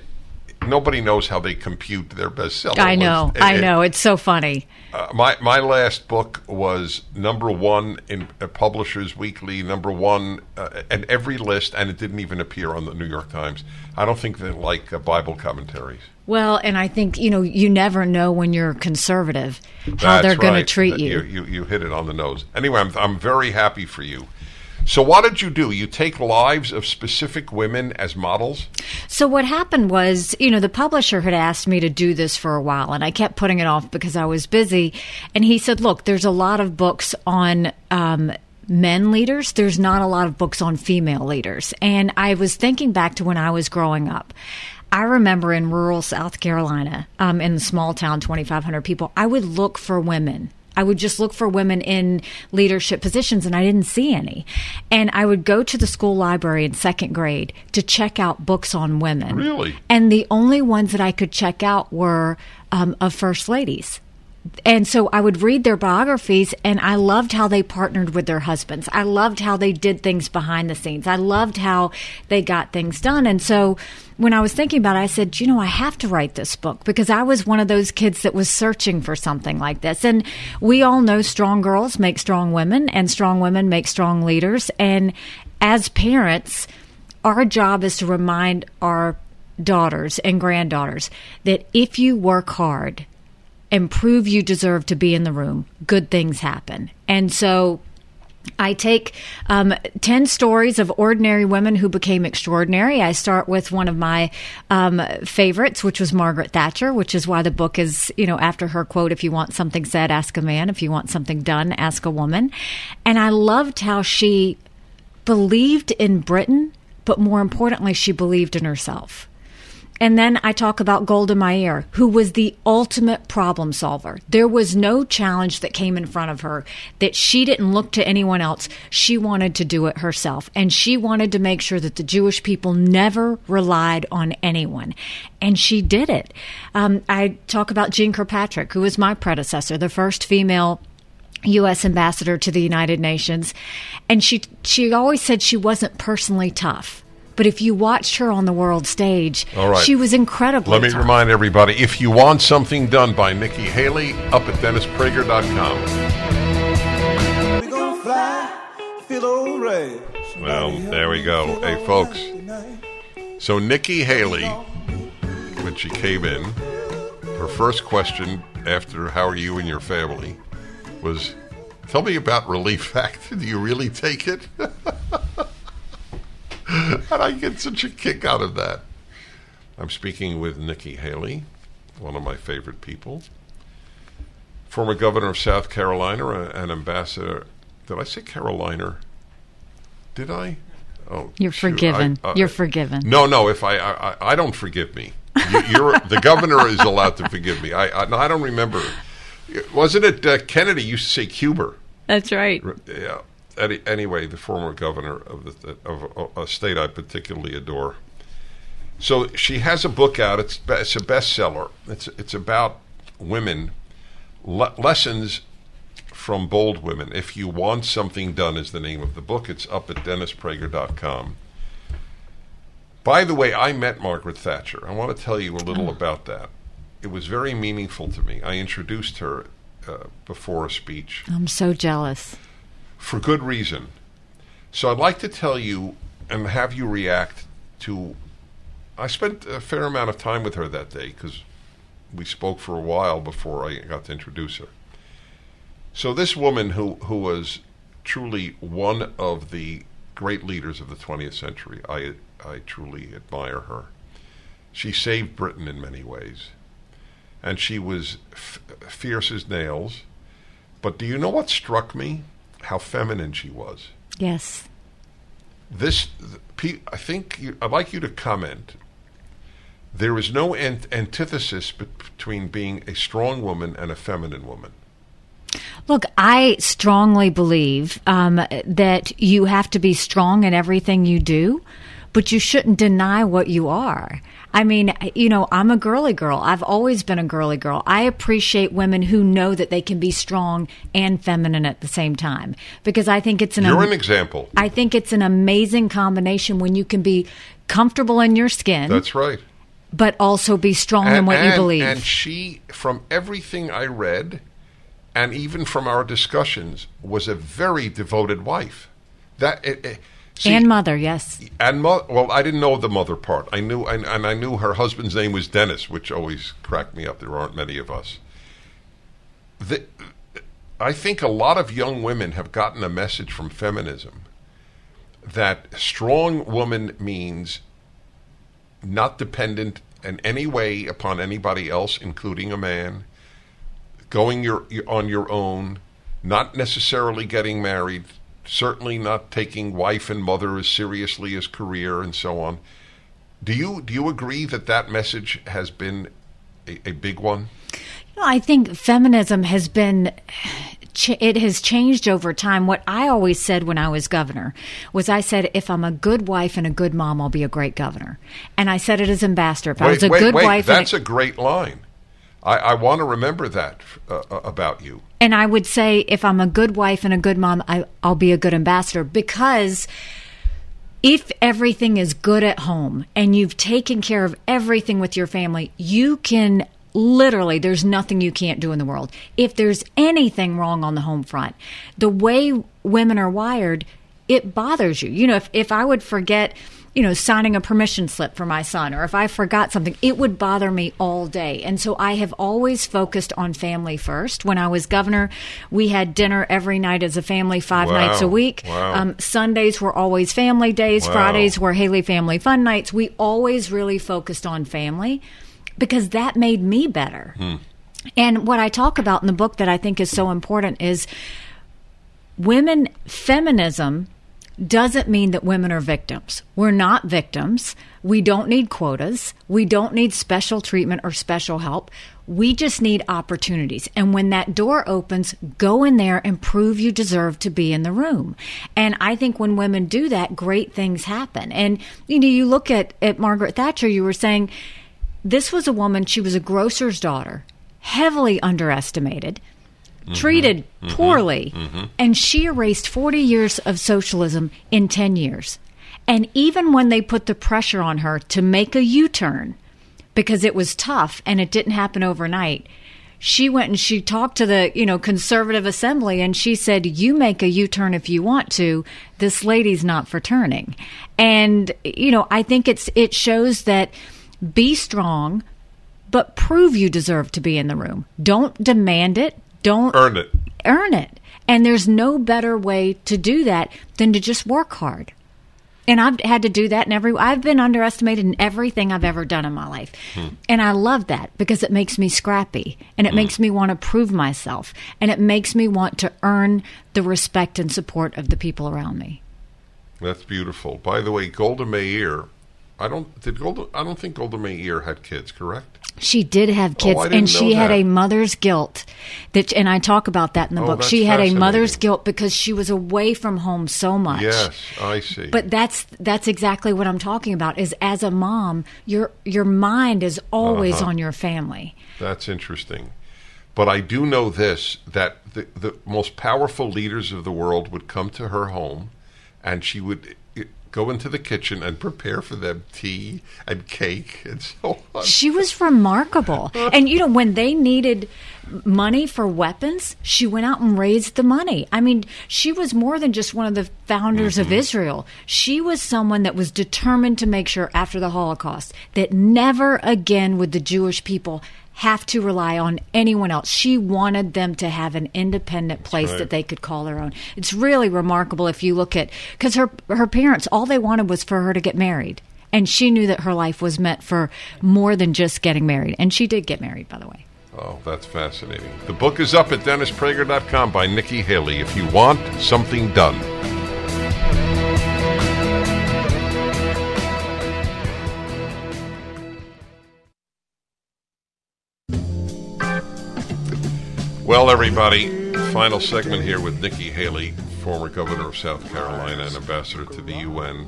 nobody knows how they compute their bestseller. I know. I know. It's so funny. uh, my my last book was number one in uh, Publishers Weekly, number one, uh, and every list, and it didn't even appear on the New York Times. I don't think they like uh, Bible commentaries. Well, and I think you know you never know when you're conservative how That's they're going to treat you. you. You hit it on the nose. Anyway, I'm I'm very happy for you. So, what did you do? You take lives of specific women as models. So what happened was, you know, the publisher had asked me to do this for a while, and I kept putting it off because I was busy. And he said, "Look, there's a lot of books on." Um, Men leaders, there's not a lot of books on female leaders. And I was thinking back to when I was growing up. I remember in rural South Carolina, um, in the small town, 2,500 people, I would look for women I would just look for women in leadership positions and I didn't see any. And I would go to the school library in second grade to check out books on women. Really? And the only ones that I could check out were um, of first ladies. And so I would read their biographies, and I loved how they partnered with their husbands. I loved how they did things behind the scenes. I loved how they got things done. And so when I was thinking about it, I said, you know, I have to write this book because I was one of those kids that was searching for something like this. And we all know strong girls make strong women, and strong women make strong leaders. And as parents, our job is to remind our daughters and granddaughters that if you work hard, and prove you deserve to be in the room, good things happen. And so I take um, 10 stories of ordinary women who became extraordinary. I start with one of my um, favorites, which was Margaret Thatcher, which is why the book is, you know, after her quote, if you want something said, ask a man. If you want something done, ask a woman. And I loved how she believed in Britain, but more importantly, she believed in herself. And then I talk about Golda Meir, who was the ultimate problem solver. There was no challenge that came in front of her that she didn't look to anyone else. She wanted to do it herself. And she wanted to make sure that the Jewish people never relied on anyone. And she did it. Um, I talk about Jeane Kirkpatrick, who was my predecessor, the first female U.S. ambassador to the United Nations, and she she always said she wasn't personally tough. But if you watched her on the world stage, All right. she was incredible. Let me tough. remind everybody if you want something done by Nikki Haley, up at DennisPrager.com. We gon' fly, feel alright. Well, there we go. Hey, folks. So, Nikki Haley, when she came in, her first question after How are you and your family was Tell me about Relief Factor. Do you really take it? and I get such a kick out of that. I'm speaking with Nikki Haley, one of my favorite people, former governor of South Carolina, and ambassador. Did I say Carolina? Did I? Oh, You're shoot, forgiven. I- uh, You're forgiven. No, no. If I, I, I- I don't forgive me. You're the governor is allowed to forgive me. I, I, no, I don't remember. Wasn't it uh, Kennedy used to say Cuba? That's right. Yeah. Any, anyway, the former governor of the of a state I particularly adore. So she has a book out. It's it's a bestseller. It's it's about women, le- lessons from bold women. If you want something done, is the name of the book. It's up at DennisPrager.com. By the way, I met Margaret Thatcher. I want to tell you a little about that. It was very meaningful to me. I introduced her uh, before a speech I'm so jealous. For good reason. So I'd like to tell you and have you react to. I spent a fair amount of time with her that day because we spoke for a while before I got to introduce her. So this woman, who who was truly one of the great leaders of the 20th century, I I truly admire her. She saved Britain in many ways, and she was f- fierce as nails. But do you know what struck me? How feminine she was. Yes. This, Pete, I think you, I'd like you to comment. There is no ant- antithesis between being a strong woman and a feminine woman. Look, I strongly believe um, that you have to be strong in everything you do, but you shouldn't deny what you are. I mean, you know, I'm a girly girl. I've always been a girly girl. I appreciate women who know that they can be strong and feminine at the same time because I think it's an You're am- an example. I think it's an amazing combination when you can be comfortable in your skin That's right. but also be strong in what you believe. And she, from everything I read, and even from our discussions, was a very devoted wife. That it, it- see, and mother, yes. and mo- well, I didn't know the mother part. I knew, and, and I knew her husband's name was Dennis, which always cracked me up. There aren't many of us. The, I think a lot of young women have gotten a message from feminism that strong woman means not dependent in any way upon anybody else, including a man, going your, on your own, not necessarily getting married, certainly not taking wife and mother as seriously as career and so on. Do you do you agree that that message has been a, a big one? No, I think feminism has been it has changed over time. What I always said when I was governor was I said if I'm a good wife and a good mom, I'll be a great governor. And I said it as ambassador. If I was a wait, good wait, wife that's and a great line. I, I want to remember that uh, uh, about you. And I would say if I'm a good wife and a good mom, I, I'll be a good ambassador because if everything is good at home and you've taken care of everything with your family, you can literally, there's nothing you can't do in the world. If there's anything wrong on the home front, the way women are wired, it bothers you. You know, if, if I would forget, you know, signing a permission slip for my son, or if I forgot something, it would bother me all day. And so I have always focused on family first. When I was governor, we had dinner every night as a family, five Wow. nights a week. Wow. Um, Sundays were always family days. Wow. Fridays were Haley Family Fun Nights. We always really focused on family because that made me better. And what I talk about in the book that I think is so important is women feminism doesn't mean that women are victims. We're not victims. We don't need quotas. We don't need special treatment or special help. We just need opportunities. And when that door opens, go in there and prove you deserve to be in the room. And I think when women do that, great things happen. And you know, you look at, at Margaret Thatcher, you were saying this was a woman, she was a grocer's daughter, heavily underestimated treated mm-hmm. Mm-hmm. poorly, mm-hmm. and she erased 40 years of socialism in 10 years. And even when they put the pressure on her to make a U turn, because it was tough and it didn't happen overnight, she went and she talked to the you know conservative assembly and she said you make a u-turn if you want to. This lady's not for turning. And you know i think it's it shows that be strong but prove you deserve to be in the room. Don't demand it don't Earn it. earn it. And there's no better way to do that than to just work hard. And I've had to do that in every I've been underestimated in everything I've ever done in my life. Hmm. And I love that because it makes me scrappy and it hmm. makes me want to prove myself and it makes me want to earn the respect and support of the people around me. That's beautiful. By the way, Golda Meir, I don't did Golda. I don't think Golda Meir had kids. Correct? She did have kids, Oh, and she had that. a mother's guilt. That, and I talk about that in the Oh, book. She had a mother's guilt because she was away from home so much. Yes, I see. But that's that's exactly what I'm talking about. Is as a mom, your your mind is always Uh-huh. on your family. That's interesting. But I do know this that the, the most powerful leaders of the world would come to her home and she would go into the kitchen and prepare for them tea and cake and so on. She was remarkable. And you know, when they needed money for weapons, she went out and raised the money. I mean, she was more than just one of the founders of mm-hmm. Israel. She was someone that was determined to make sure after the Holocaust that never again would the Jewish people have to rely on anyone else. She wanted them to have an independent place right. that they could call their own. It's really remarkable if you look at because her her parents all they wanted was for her to get married. And she knew that her life was meant for more than just getting married. And she did get married, by the way. Oh, that's fascinating. The book is up at DennisPrager.com by Nikki Haley if you want something done. Well, everybody, final segment here with Nikki Haley, former governor of South Carolina and ambassador to the UN.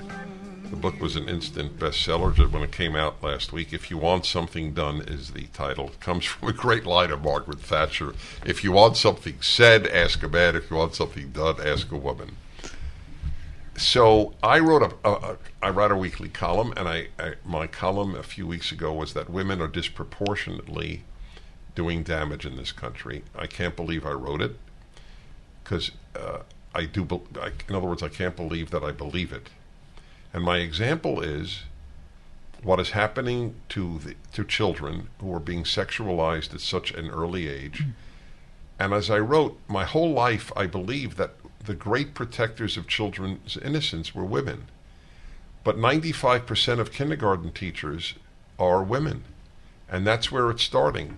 The book was an instant bestseller when it came out last week. If you want something done is the title. It comes from a great line of Margaret Thatcher. If you want something said, ask a man. If you want something done, ask a woman. so I wrote a, a, a I write a weekly column, and I, I my column a few weeks ago was that women are disproportionately doing damage in this country. I can't believe I wrote it because uh, I do. bel I, in other words, I can't believe that I believe it. And my example is what is happening to the, to children who are being sexualized at such an early age. And as I wrote, my whole life I believed that the great protectors of children's innocence were women. But 95% of kindergarten teachers are women. And that's where it's starting.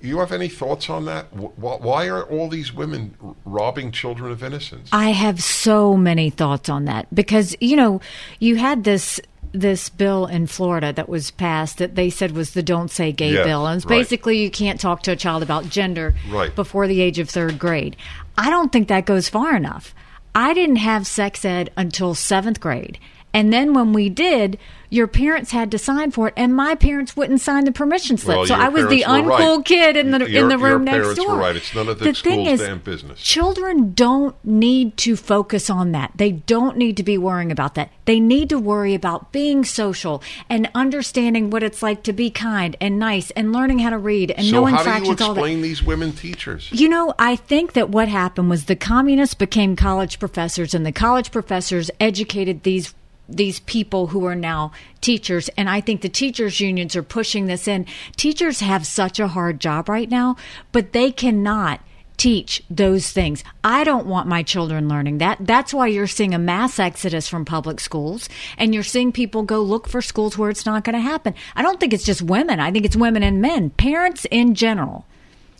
You have any thoughts on that? Wh- wh- Why are all these women robbing children of innocence? I have so many thoughts on that because you know you had this this bill in Florida that was passed that they said was the "Don't Say Gay" Yes, bill, and it's right. basically you can't talk to a child about gender Right. before the age of third grade. I don't think that goes far enough. I didn't have sex ed until seventh grade. And then when we did, your parents had to sign for it, and my parents wouldn't sign the permission slip. Well, so I was the uncool right. kid in the Your- in the room next door. right. It's none of the thing is, damn business. Children don't need to focus on that. They don't need to be worrying about that. They need to worry about being social and understanding what it's like to be kind and nice and learning how to read and so knowing how do you fractions. all that. explain these women teachers? You know, I think that what happened was the communists became college professors, and the college professors educated these these people who are now teachers and i think the teachers unions are pushing this in teachers have such a hard job right now but they cannot teach those things. I don't want my children learning that. That's why you're seeing a mass exodus from public schools and you're seeing people go look for schools where it's not going to happen. I don't think it's just women. I think it's women and men. Parents in general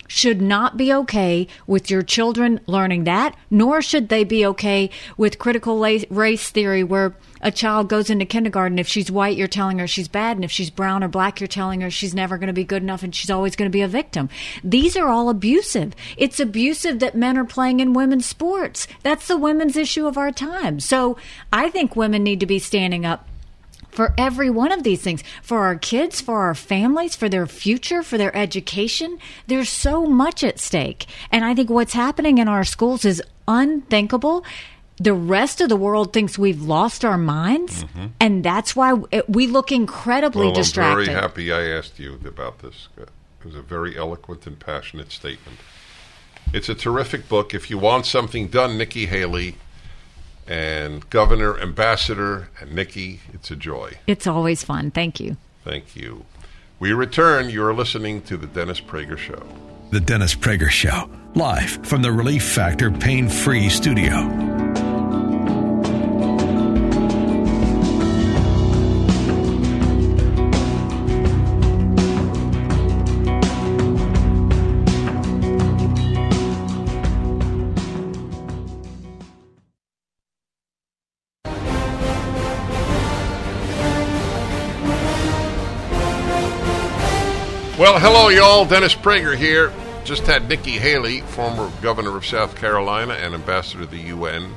should not be okay with your children learning that, nor should they be okay with critical race theory where a child goes into kindergarten. If she's white, you're telling her she's bad. And if she's brown or black, you're telling her she's never going to be good enough and she's always going to be a victim. These are all abusive. It's abusive that men are playing in women's sports. That's the women's issue of our time. So I think women need to be standing up for every one of these things for our kids, for our families, for their future, for their education. There's so much at stake. And I think what's happening in our schools is unthinkable. The rest of the world thinks we've lost our minds, and that's why we look incredibly Mm-hmm. Well, distracted. I'm very happy I asked you about this. It was a very eloquent and passionate statement. It's a terrific book. If you want something done, Nikki Haley and Governor, Ambassador, and Nikki, it's a joy. It's always fun. Thank you. Thank you. We return. You're listening to the Dennis Prager Show. The Dennis Prager Show, live from the Relief Factor Pain Free Studio. Well, hello, y'all. Dennis Prager here. Just had Nikki Haley, former governor of South Carolina and ambassador to the UN,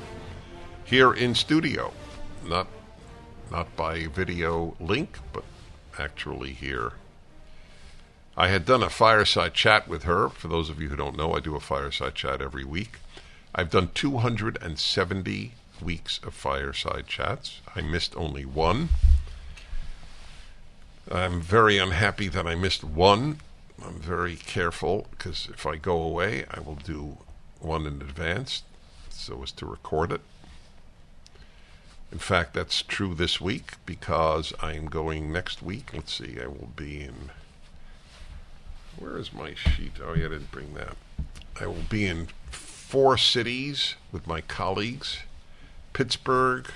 here in studio. Not, not by video link, but actually here. I had done a fireside chat with her. For those of you who don't know, I do a fireside chat every week. I've done 270 weeks of fireside chats. I missed only one. I'm very unhappy that I missed one. I'm very careful because if I go away, I will do one in advance so as to record it. In fact, that's true this week because I am going next week. Let's see, I will be in. Where is my sheet? Oh, yeah, I didn't bring that. I will be in four cities with my colleagues Pittsburgh,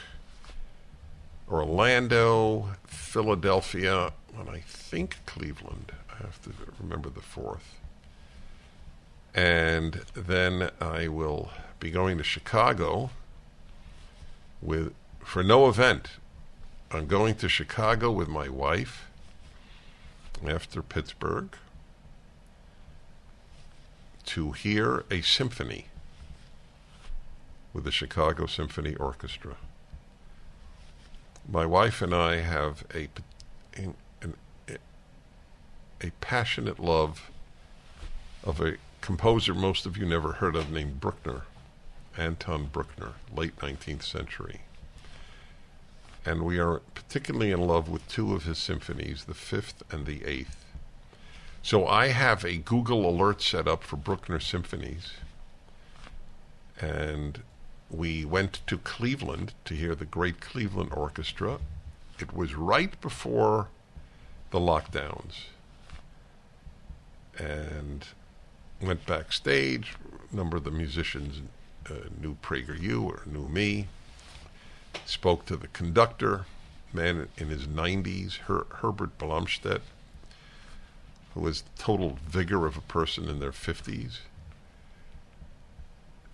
Orlando, Philadelphia, and I think Cleveland. I have to remember the fourth. And then I will be going to Chicago with for no event. I'm going to Chicago with my wife after Pittsburgh to hear a symphony with the Chicago Symphony Orchestra. My wife and I have a an, a passionate love of a composer most of you never heard of named Bruckner, Anton Bruckner, late 19th century. and we are particularly in love with two of his symphonies, the fifth and the eighth. So I have a Google alert set up for Bruckner symphonies, and we went to Cleveland to hear the great Cleveland Orchestra. It was right before the lockdowns, and went backstage. A number of the musicians uh, knew PragerU or knew me. Spoke to the conductor, man in his 90s, Her- Herbert Blomstedt, who was total vigor of a person in their 50s.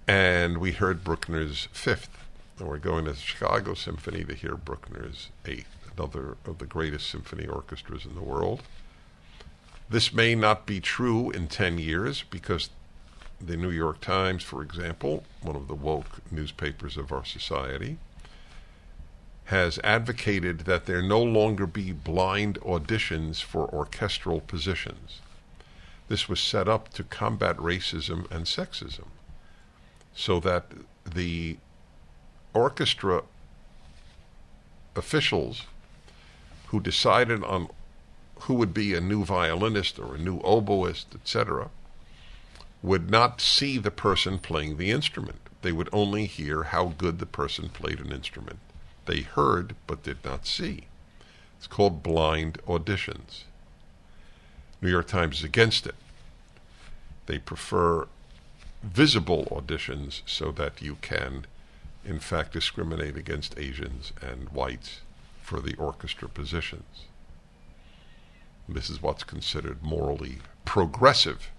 And we heard Bruckner's fifth. And we're going to the Chicago Symphony to hear Bruckner's eighth, another of the greatest symphony orchestras in the world. This may not be true in 10 years because the New York Times, for example, one of the woke newspapers of our society, has advocated that there no longer be blind auditions for orchestral positions. This was set up to combat racism and sexism so that the orchestra officials who decided on who would be a new violinist or a new oboist, etc., would not see the person playing the instrument. They would only hear how good the person played an instrument. They heard but did not see. It's called blind auditions. New York Times is against it. They prefer visible auditions so that you can, in fact, discriminate against Asians and whites for the orchestra positions. This is what's considered morally progressive.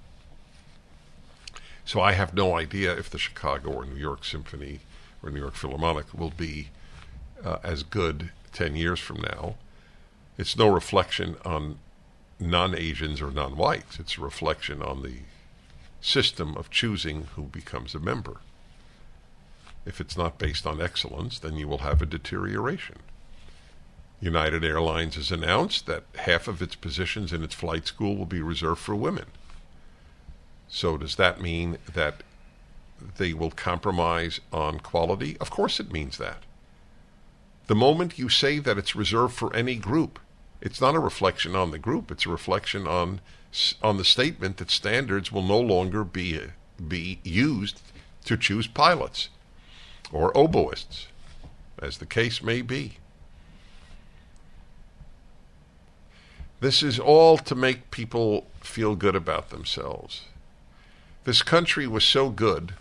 So I have no idea if the Chicago or New York Symphony or New York Philharmonic will be uh, as good 10 years from now. It's no reflection on non Asians or non whites, it's a reflection on the system of choosing who becomes a member. If it's not based on excellence, then you will have a deterioration. United Airlines has announced that half of its positions in its flight school will be reserved for women. So, does that mean that they will compromise on quality? Of course, it means that. The moment you say that it's reserved for any group, it's not a reflection on the group, it's a reflection on on the statement that standards will no longer be be used to choose pilots or oboists, as the case may be. This is all to make people feel good about themselves. This country was so good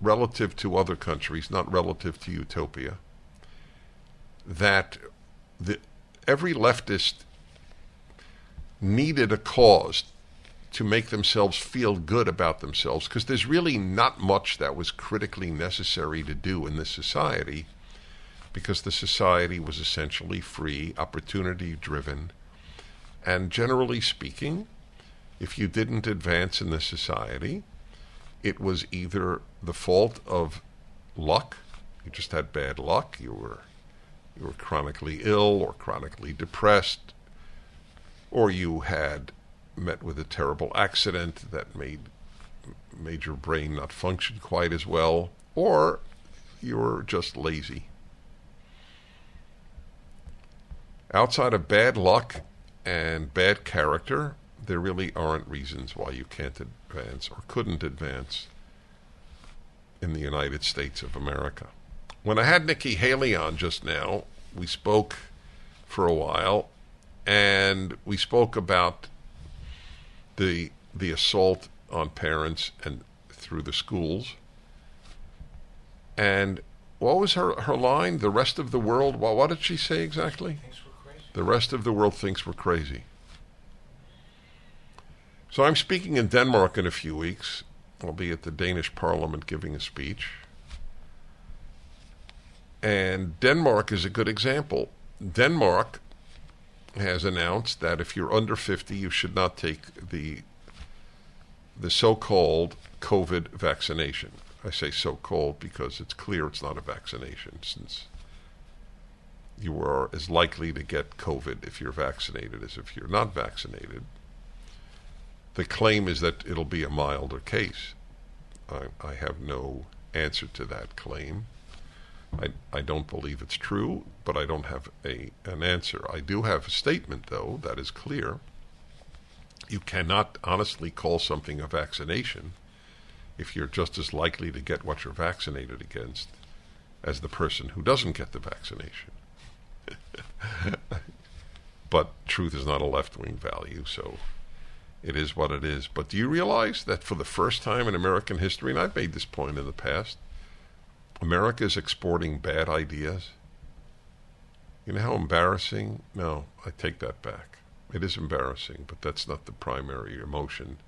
relative to other countries, not relative to utopia, that the, every leftist needed a cause to make themselves feel good about themselves because there's really not much that was critically necessary to do in this society because the society was essentially free, opportunity driven, and generally speaking, if you didn't advance in the society, it was either the fault of luck, you just had bad luck, you were you were chronically ill or chronically depressed, or you had met with a terrible accident that made made your brain not function quite as well, or you were just lazy. Outside of bad luck and bad character, there really aren't reasons why you can't advance or couldn't advance in the United States of America. When I had Nikki Haley on just now, we spoke for a while, and we spoke about the the assault on parents and through the schools. And what was her her line? The rest of the world. Well, what did she say exactly? The rest of the world thinks we're crazy. So I'm speaking in Denmark in a few weeks. I'll be at the Danish Parliament giving a speech. And Denmark is a good example. Denmark has announced that if you're under 50, you should not take the the so-called COVID vaccination. I say so-called because it's clear it's not a vaccination since you are as likely to get COVID if you're vaccinated as if you're not vaccinated. The claim is that it'll be a milder case. I, I have no answer to that claim. I, I don't believe it's true, but I don't have a an answer. I do have a statement, though, that is clear. You cannot honestly call something a vaccination if you're just as likely to get what you're vaccinated against as the person who doesn't get the vaccination. but truth is not a left wing value, so it is what it is. But do you realize that for the first time in American history, and I've made this point in the past, America is exporting bad ideas? You know how embarrassing? No, I take that back. It is embarrassing, but that's not the primary emotion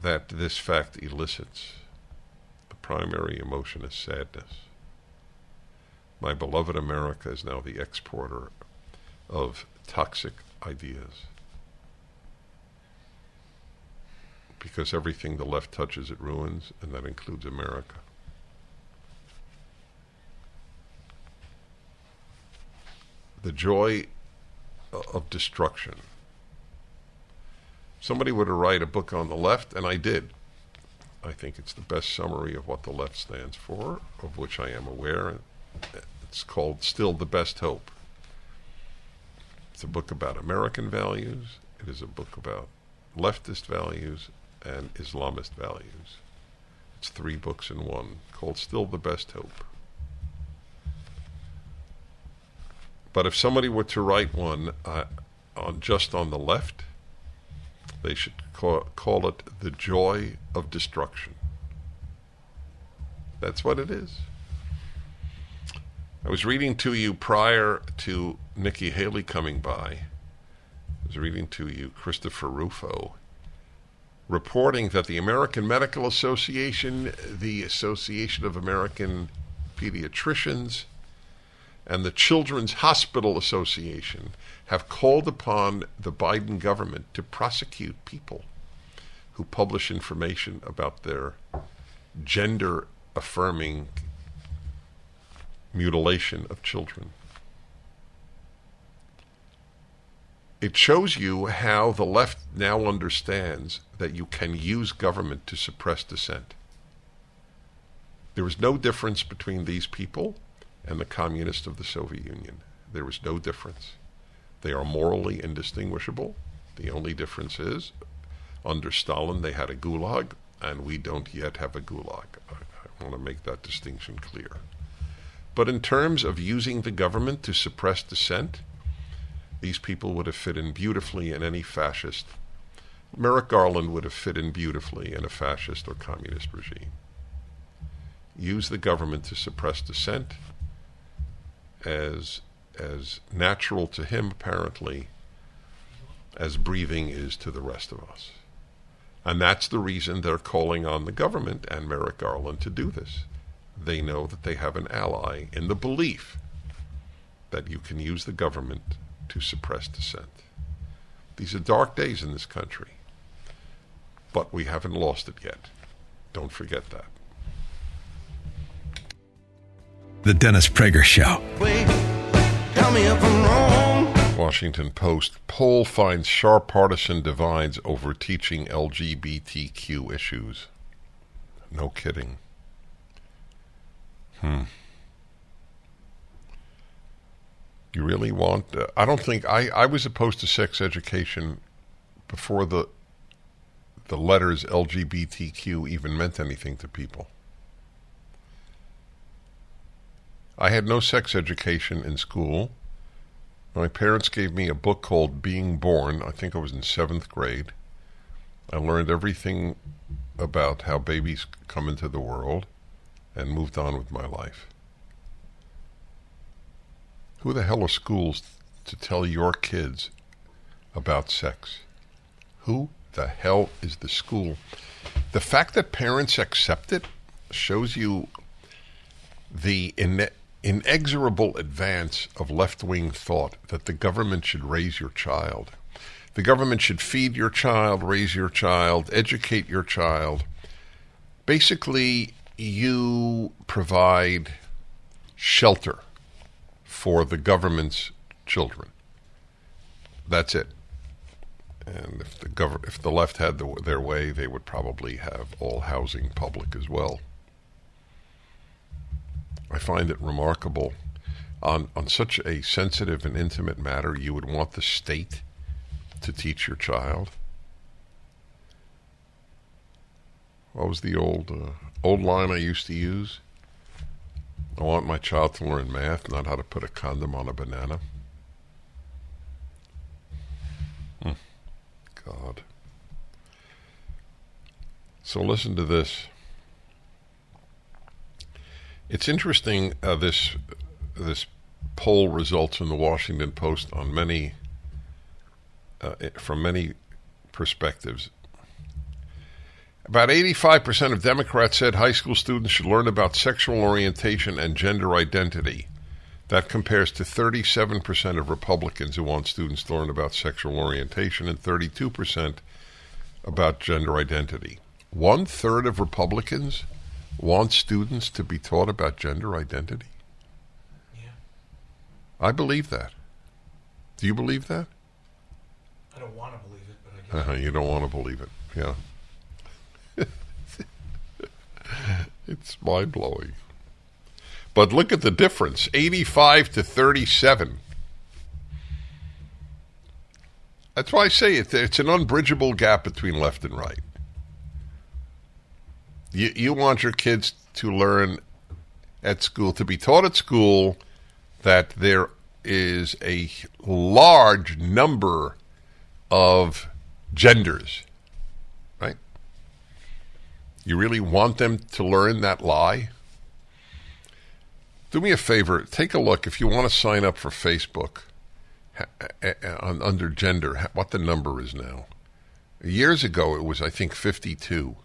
that this fact elicits. The primary emotion is sadness. My beloved America is now the exporter of toxic ideas. Because everything the left touches, it ruins, and that includes America. The joy of destruction. Somebody were to write a book on the left, and I did. I think it's the best summary of what the left stands for, of which I am aware. It's called Still the Best Hope. It's a book about American values. It is a book about leftist values and Islamist values. It's three books in one called Still the Best Hope. But if somebody were to write one uh, on just on the left, they should call, call it The Joy of Destruction. That's what it is. I was reading to you prior to Nikki Haley coming by. I was reading to you Christopher Rufo reporting that the American Medical Association, the Association of American Pediatricians, and the Children's Hospital Association have called upon the Biden government to prosecute people who publish information about their gender affirming mutilation of children. It shows you how the left now understands that you can use government to suppress dissent. There is no difference between these people and the communists of the Soviet Union. There is no difference. They are morally indistinguishable. The only difference is under Stalin they had a gulag, and we don't yet have a gulag. I, I want to make that distinction clear. But in terms of using the government to suppress dissent, these people would have fit in beautifully in any fascist. Merrick Garland would have fit in beautifully in a fascist or communist regime. Use the government to suppress dissent as as natural to him apparently as breathing is to the rest of us. And that's the reason they're calling on the government and Merrick Garland to do this. They know that they have an ally in the belief that you can use the government to suppress dissent. These are dark days in this country, but we haven't lost it yet. Don't forget that. The Dennis Prager Show. Wait, tell me if I'm wrong. Washington Post poll finds sharp partisan divides over teaching LGBTQ issues. No kidding. Hmm. You really want? Uh, I don't think I. I was opposed to sex education before the the letters LGBTQ even meant anything to people. I had no sex education in school. My parents gave me a book called Being Born. I think I was in seventh grade. I learned everything about how babies come into the world and moved on with my life. Who the hell are schools to tell your kids about sex? Who the hell is the school? The fact that parents accept it shows you the ine- inexorable advance of left wing thought that the government should raise your child. The government should feed your child, raise your child, educate your child. Basically, you provide shelter for the government's children. That's it. And if the gov- if the left had the, their way, they would probably have all housing public as well. I find it remarkable. On, on such a sensitive and intimate matter, you would want the state to teach your child. What was the old uh, old line I used to use? I want my child to learn math, not how to put a condom on a banana. Hmm. God. So listen to this. It's interesting uh, this this poll results in the Washington Post on many uh, from many perspectives. About 85% of Democrats said high school students should learn about sexual orientation and gender identity. That compares to 37% of Republicans who want students to learn about sexual orientation and 32% about gender identity. One third of Republicans want students to be taught about gender identity. Yeah. I believe that. Do you believe that? I don't want to believe it, but I guess. Uh-huh, you don't want to believe it. Yeah. it's mind blowing. But look at the difference 85 to 37. That's why I say it, it's an unbridgeable gap between left and right. You, you want your kids to learn at school, to be taught at school that there is a large number of genders? You really want them to learn that lie? Do me a favor, take a look if you want to sign up for Facebook under gender, what the number is now. Years ago, it was, I think, 52.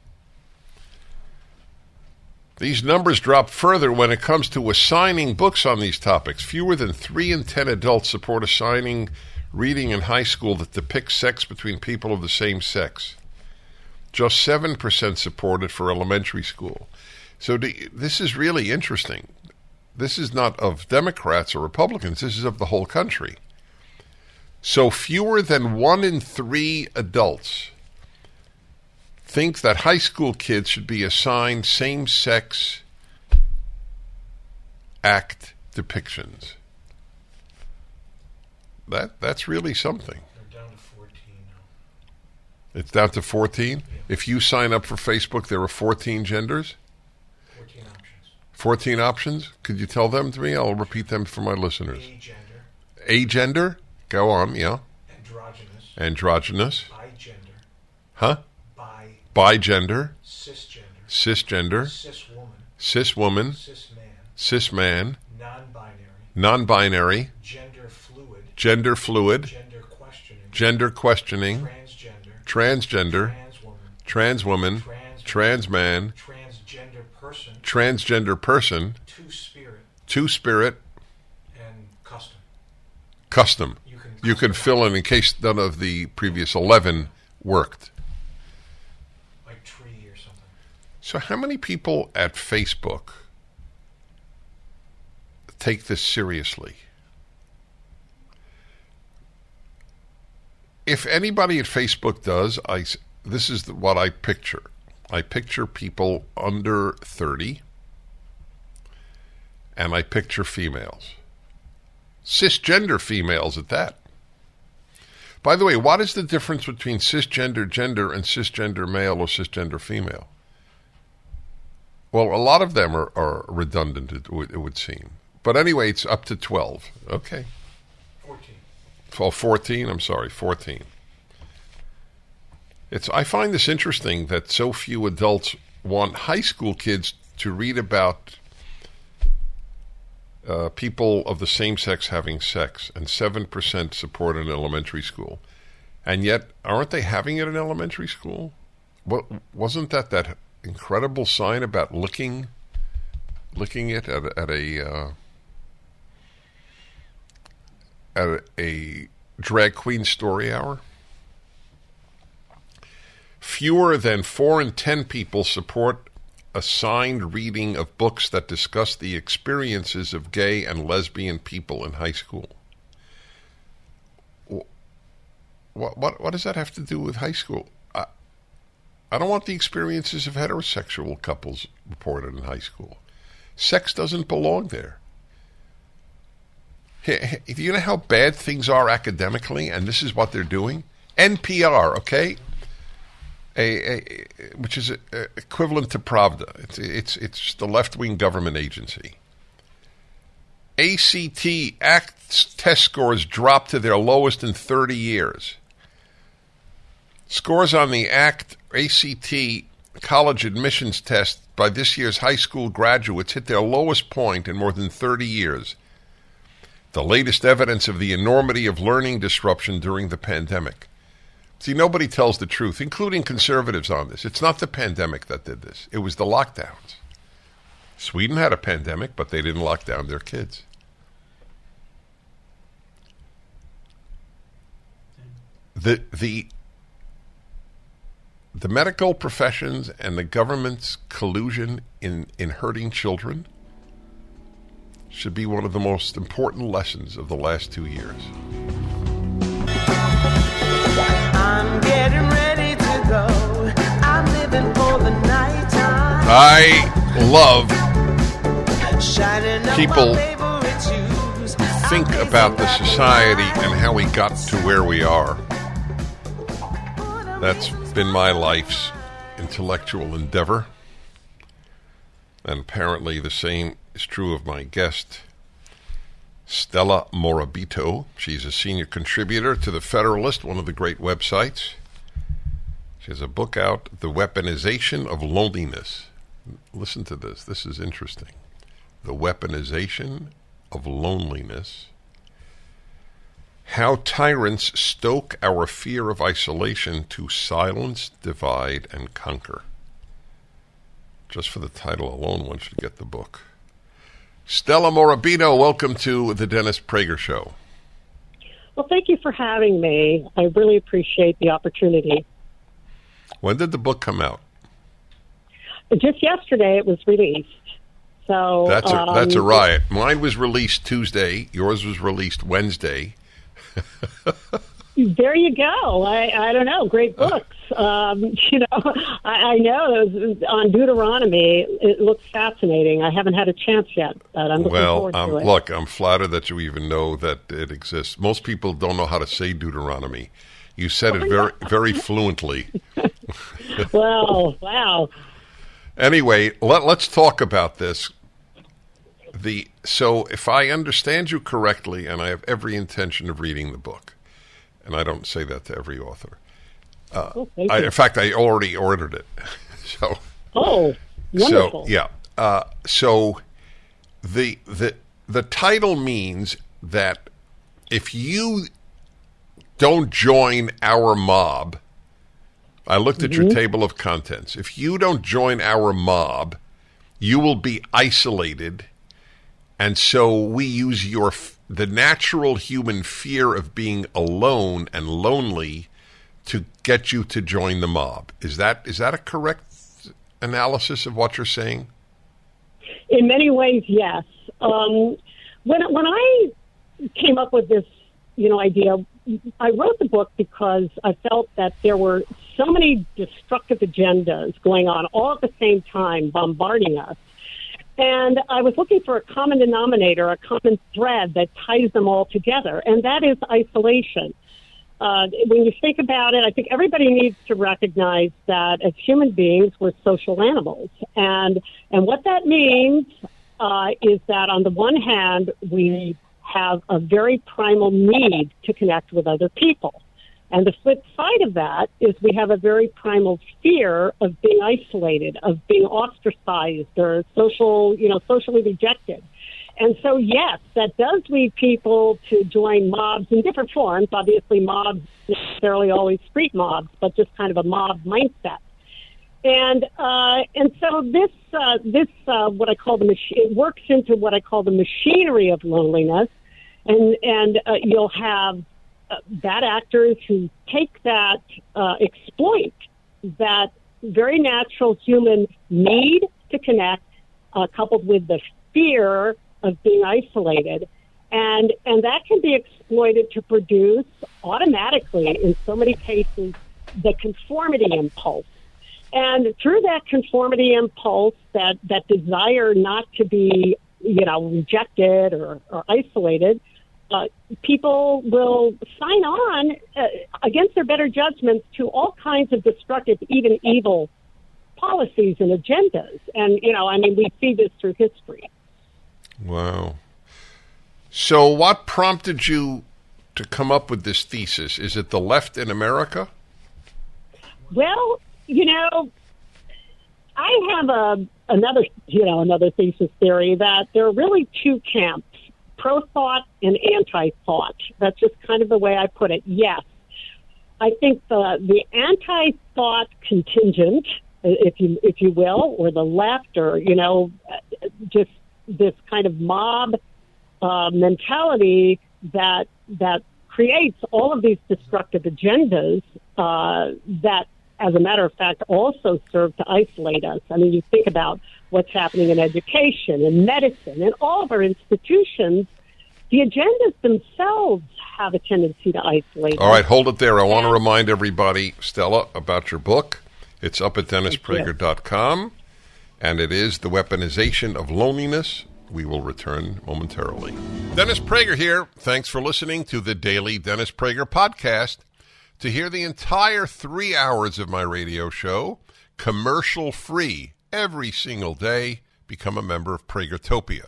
These numbers drop further when it comes to assigning books on these topics. Fewer than 3 in 10 adults support assigning reading in high school that depicts sex between people of the same sex. Just 7% supported for elementary school. So this is really interesting. This is not of Democrats or Republicans, this is of the whole country. So fewer than one in three adults think that high school kids should be assigned same sex act depictions. That that's really something. They're down to 14 now. It's down to 14? If you sign up for Facebook, there are 14 genders? 14 options. 14 options? Could you tell them to me? I'll repeat them for my listeners. Agender, Agender? Go on, yeah. androgynous, Androgynous. bigender, Huh? bi, Bigender. cisgender, Cisgender. ciswoman, Ciswoman. cisman, Cisman. non-binary, Non binary. gender fluid, Gender fluid. gender questioning, Gender questioning. transgender, Transgender. trans woman, Trans woman. Trans man. transgender person, Transgender person. two spirit, Two spirit. and custom. Custom. You can You can fill in in case none of the previous 11 worked. like tree or something. So, how many people at Facebook take this seriously? If anybody at Facebook does, I this is what I picture. I picture people under 30 and I picture females. Cisgender females at that. By the way, what is the difference between cisgender gender and cisgender male or cisgender female? Well, a lot of them are, are redundant, it would, it would seem. But anyway, it's up to 12. Okay. 14. Well, 14, I'm sorry, 14. It's, I find this interesting that so few adults want high school kids to read about uh, people of the same sex having sex, and 7% support in elementary school. And yet, aren't they having it in elementary school? What, wasn't that that incredible sign about licking, licking it at, a- at a uh, a, a drag queen story hour? Fewer than four in ten people support assigned reading of books that discuss the experiences of gay and lesbian people in high school. What, what, what does that have to do with high school? I, I don't want the experiences of heterosexual couples reported in high school. Sex doesn't belong there. Hey, you know how bad things are academically, and this is what they're doing? NPR, okay, a, a, which is uh equivalent to Pravda. It's it's it's the left wing government agency. ACT ACT test scores dropped to their lowest in 30 years. Scores on the ACT ACT college admissions test by this year's high school graduates hit their lowest point in more than 30 years. The latest evidence of the enormity of learning disruption during the pandemic. See, nobody tells the truth, including conservatives on this. It's not the pandemic that did this, it was the lockdowns. Sweden had a pandemic, but they didn't lock down their kids. The, the, the medical professions and the government's collusion in, in hurting children should be one of the most important lessons of the last two years. I'm getting ready to go. I'm living for the nighttime. I love People shoes. think about the society and how we got to where we are. That's been my life's intellectual endeavor. And apparently the same is true of my guest, Stella Morabito. She's a senior contributor to The Federalist, one of the great websites. She has a book out, The Weaponization of Loneliness. Listen to this. This is interesting. The Weaponization of Loneliness. How tyrants stoke our fear of isolation to silence, divide, and conquer. Just for the title alone, one should get the book. Stella Morabito, welcome to the Dennis Prager Show. Well, thank you for having me. I really appreciate the opportunity. When did the book come out? Just yesterday, it was released. So That's a, um, that's a riot. Mine was released Tuesday. Yours was released Wednesday. There you go. I, I don't know. Great books. Um, you know, I, I know those on Deuteronomy. It looks fascinating. I haven't had a chance yet, but I'm looking Well, forward um, to it. look, I'm flattered that you even know that it exists. Most people don't know how to say Deuteronomy. You said it very, very fluently. Well, wow. Anyway, let, let's talk about this. The so, if I understand you correctly, and I have every intention of reading the book, and I don't say that to every author. Uh, Oh, I, in fact, I already ordered it. So, Oh, wonderful. so yeah. Uh, so the the the title means that if you don't join our mob, I looked at your table of contents. If you don't join our mob, you will be isolated, and so we use your f- the natural human fear of being alone and lonely to get you to join the mob. Is that is that a correct analysis of what you're saying? In many ways, yes. Um, when when I came up with this, you know, idea, I wrote the book because I felt that there were so many destructive agendas going on all at the same time, bombarding us. And I was looking for a common denominator, a common thread that ties them all together, and that is isolation. Uh, when you think about it, I think everybody needs to recognize that as human beings, we're social animals, and and what that means uh, is that on the one hand, we have a very primal need to connect with other people, and the flip side of that is we have a very primal fear of being isolated, of being ostracized or social, you know, socially rejected. And so, yes, that does lead people to join mobs in different forms. Obviously, mobs necessarily always street mobs, but just kind of a mob mindset. And uh, and so this uh, this uh, what I call the mach- it works into what I call the machinery of loneliness, and and uh, you'll have bad actors who take that uh, exploit that very natural human need to connect, uh, coupled with the fear of being isolated. And, and that can be exploited to produce automatically, in so many cases, the conformity impulse. And through that conformity impulse, that, that desire not to be, you know, rejected or, or isolated, uh, people will sign on uh, against their better judgments to all kinds of destructive, even evil policies and agendas. And, you know, I mean, we see this through history. Wow. So, what prompted you to come up with this thesis? Is it the left in America? Well, you know, I have a another, you know, another thesis theory that there are really two camps: pro thought and anti thought. That's just kind of the way I put it. Yes, I think the the anti thought contingent, if you if you will, or the left, or you know, just this kind of mob uh, mentality that that creates all of these destructive agendas uh, that, as a matter of fact, also serve to isolate us. I mean, you think about what's happening in education and medicine and all of our institutions. The agendas themselves have a tendency to isolate. All right, hold it there. I want to remind everybody, Stella, about your book. It's up at DennisPrager.com, and it is The Weaponization of Loneliness. We will return momentarily. Dennis Prager here. Thanks for listening to the daily Dennis Prager podcast. To hear the entire three hours of my radio show, commercial free, every single day, become a member of Pragertopia.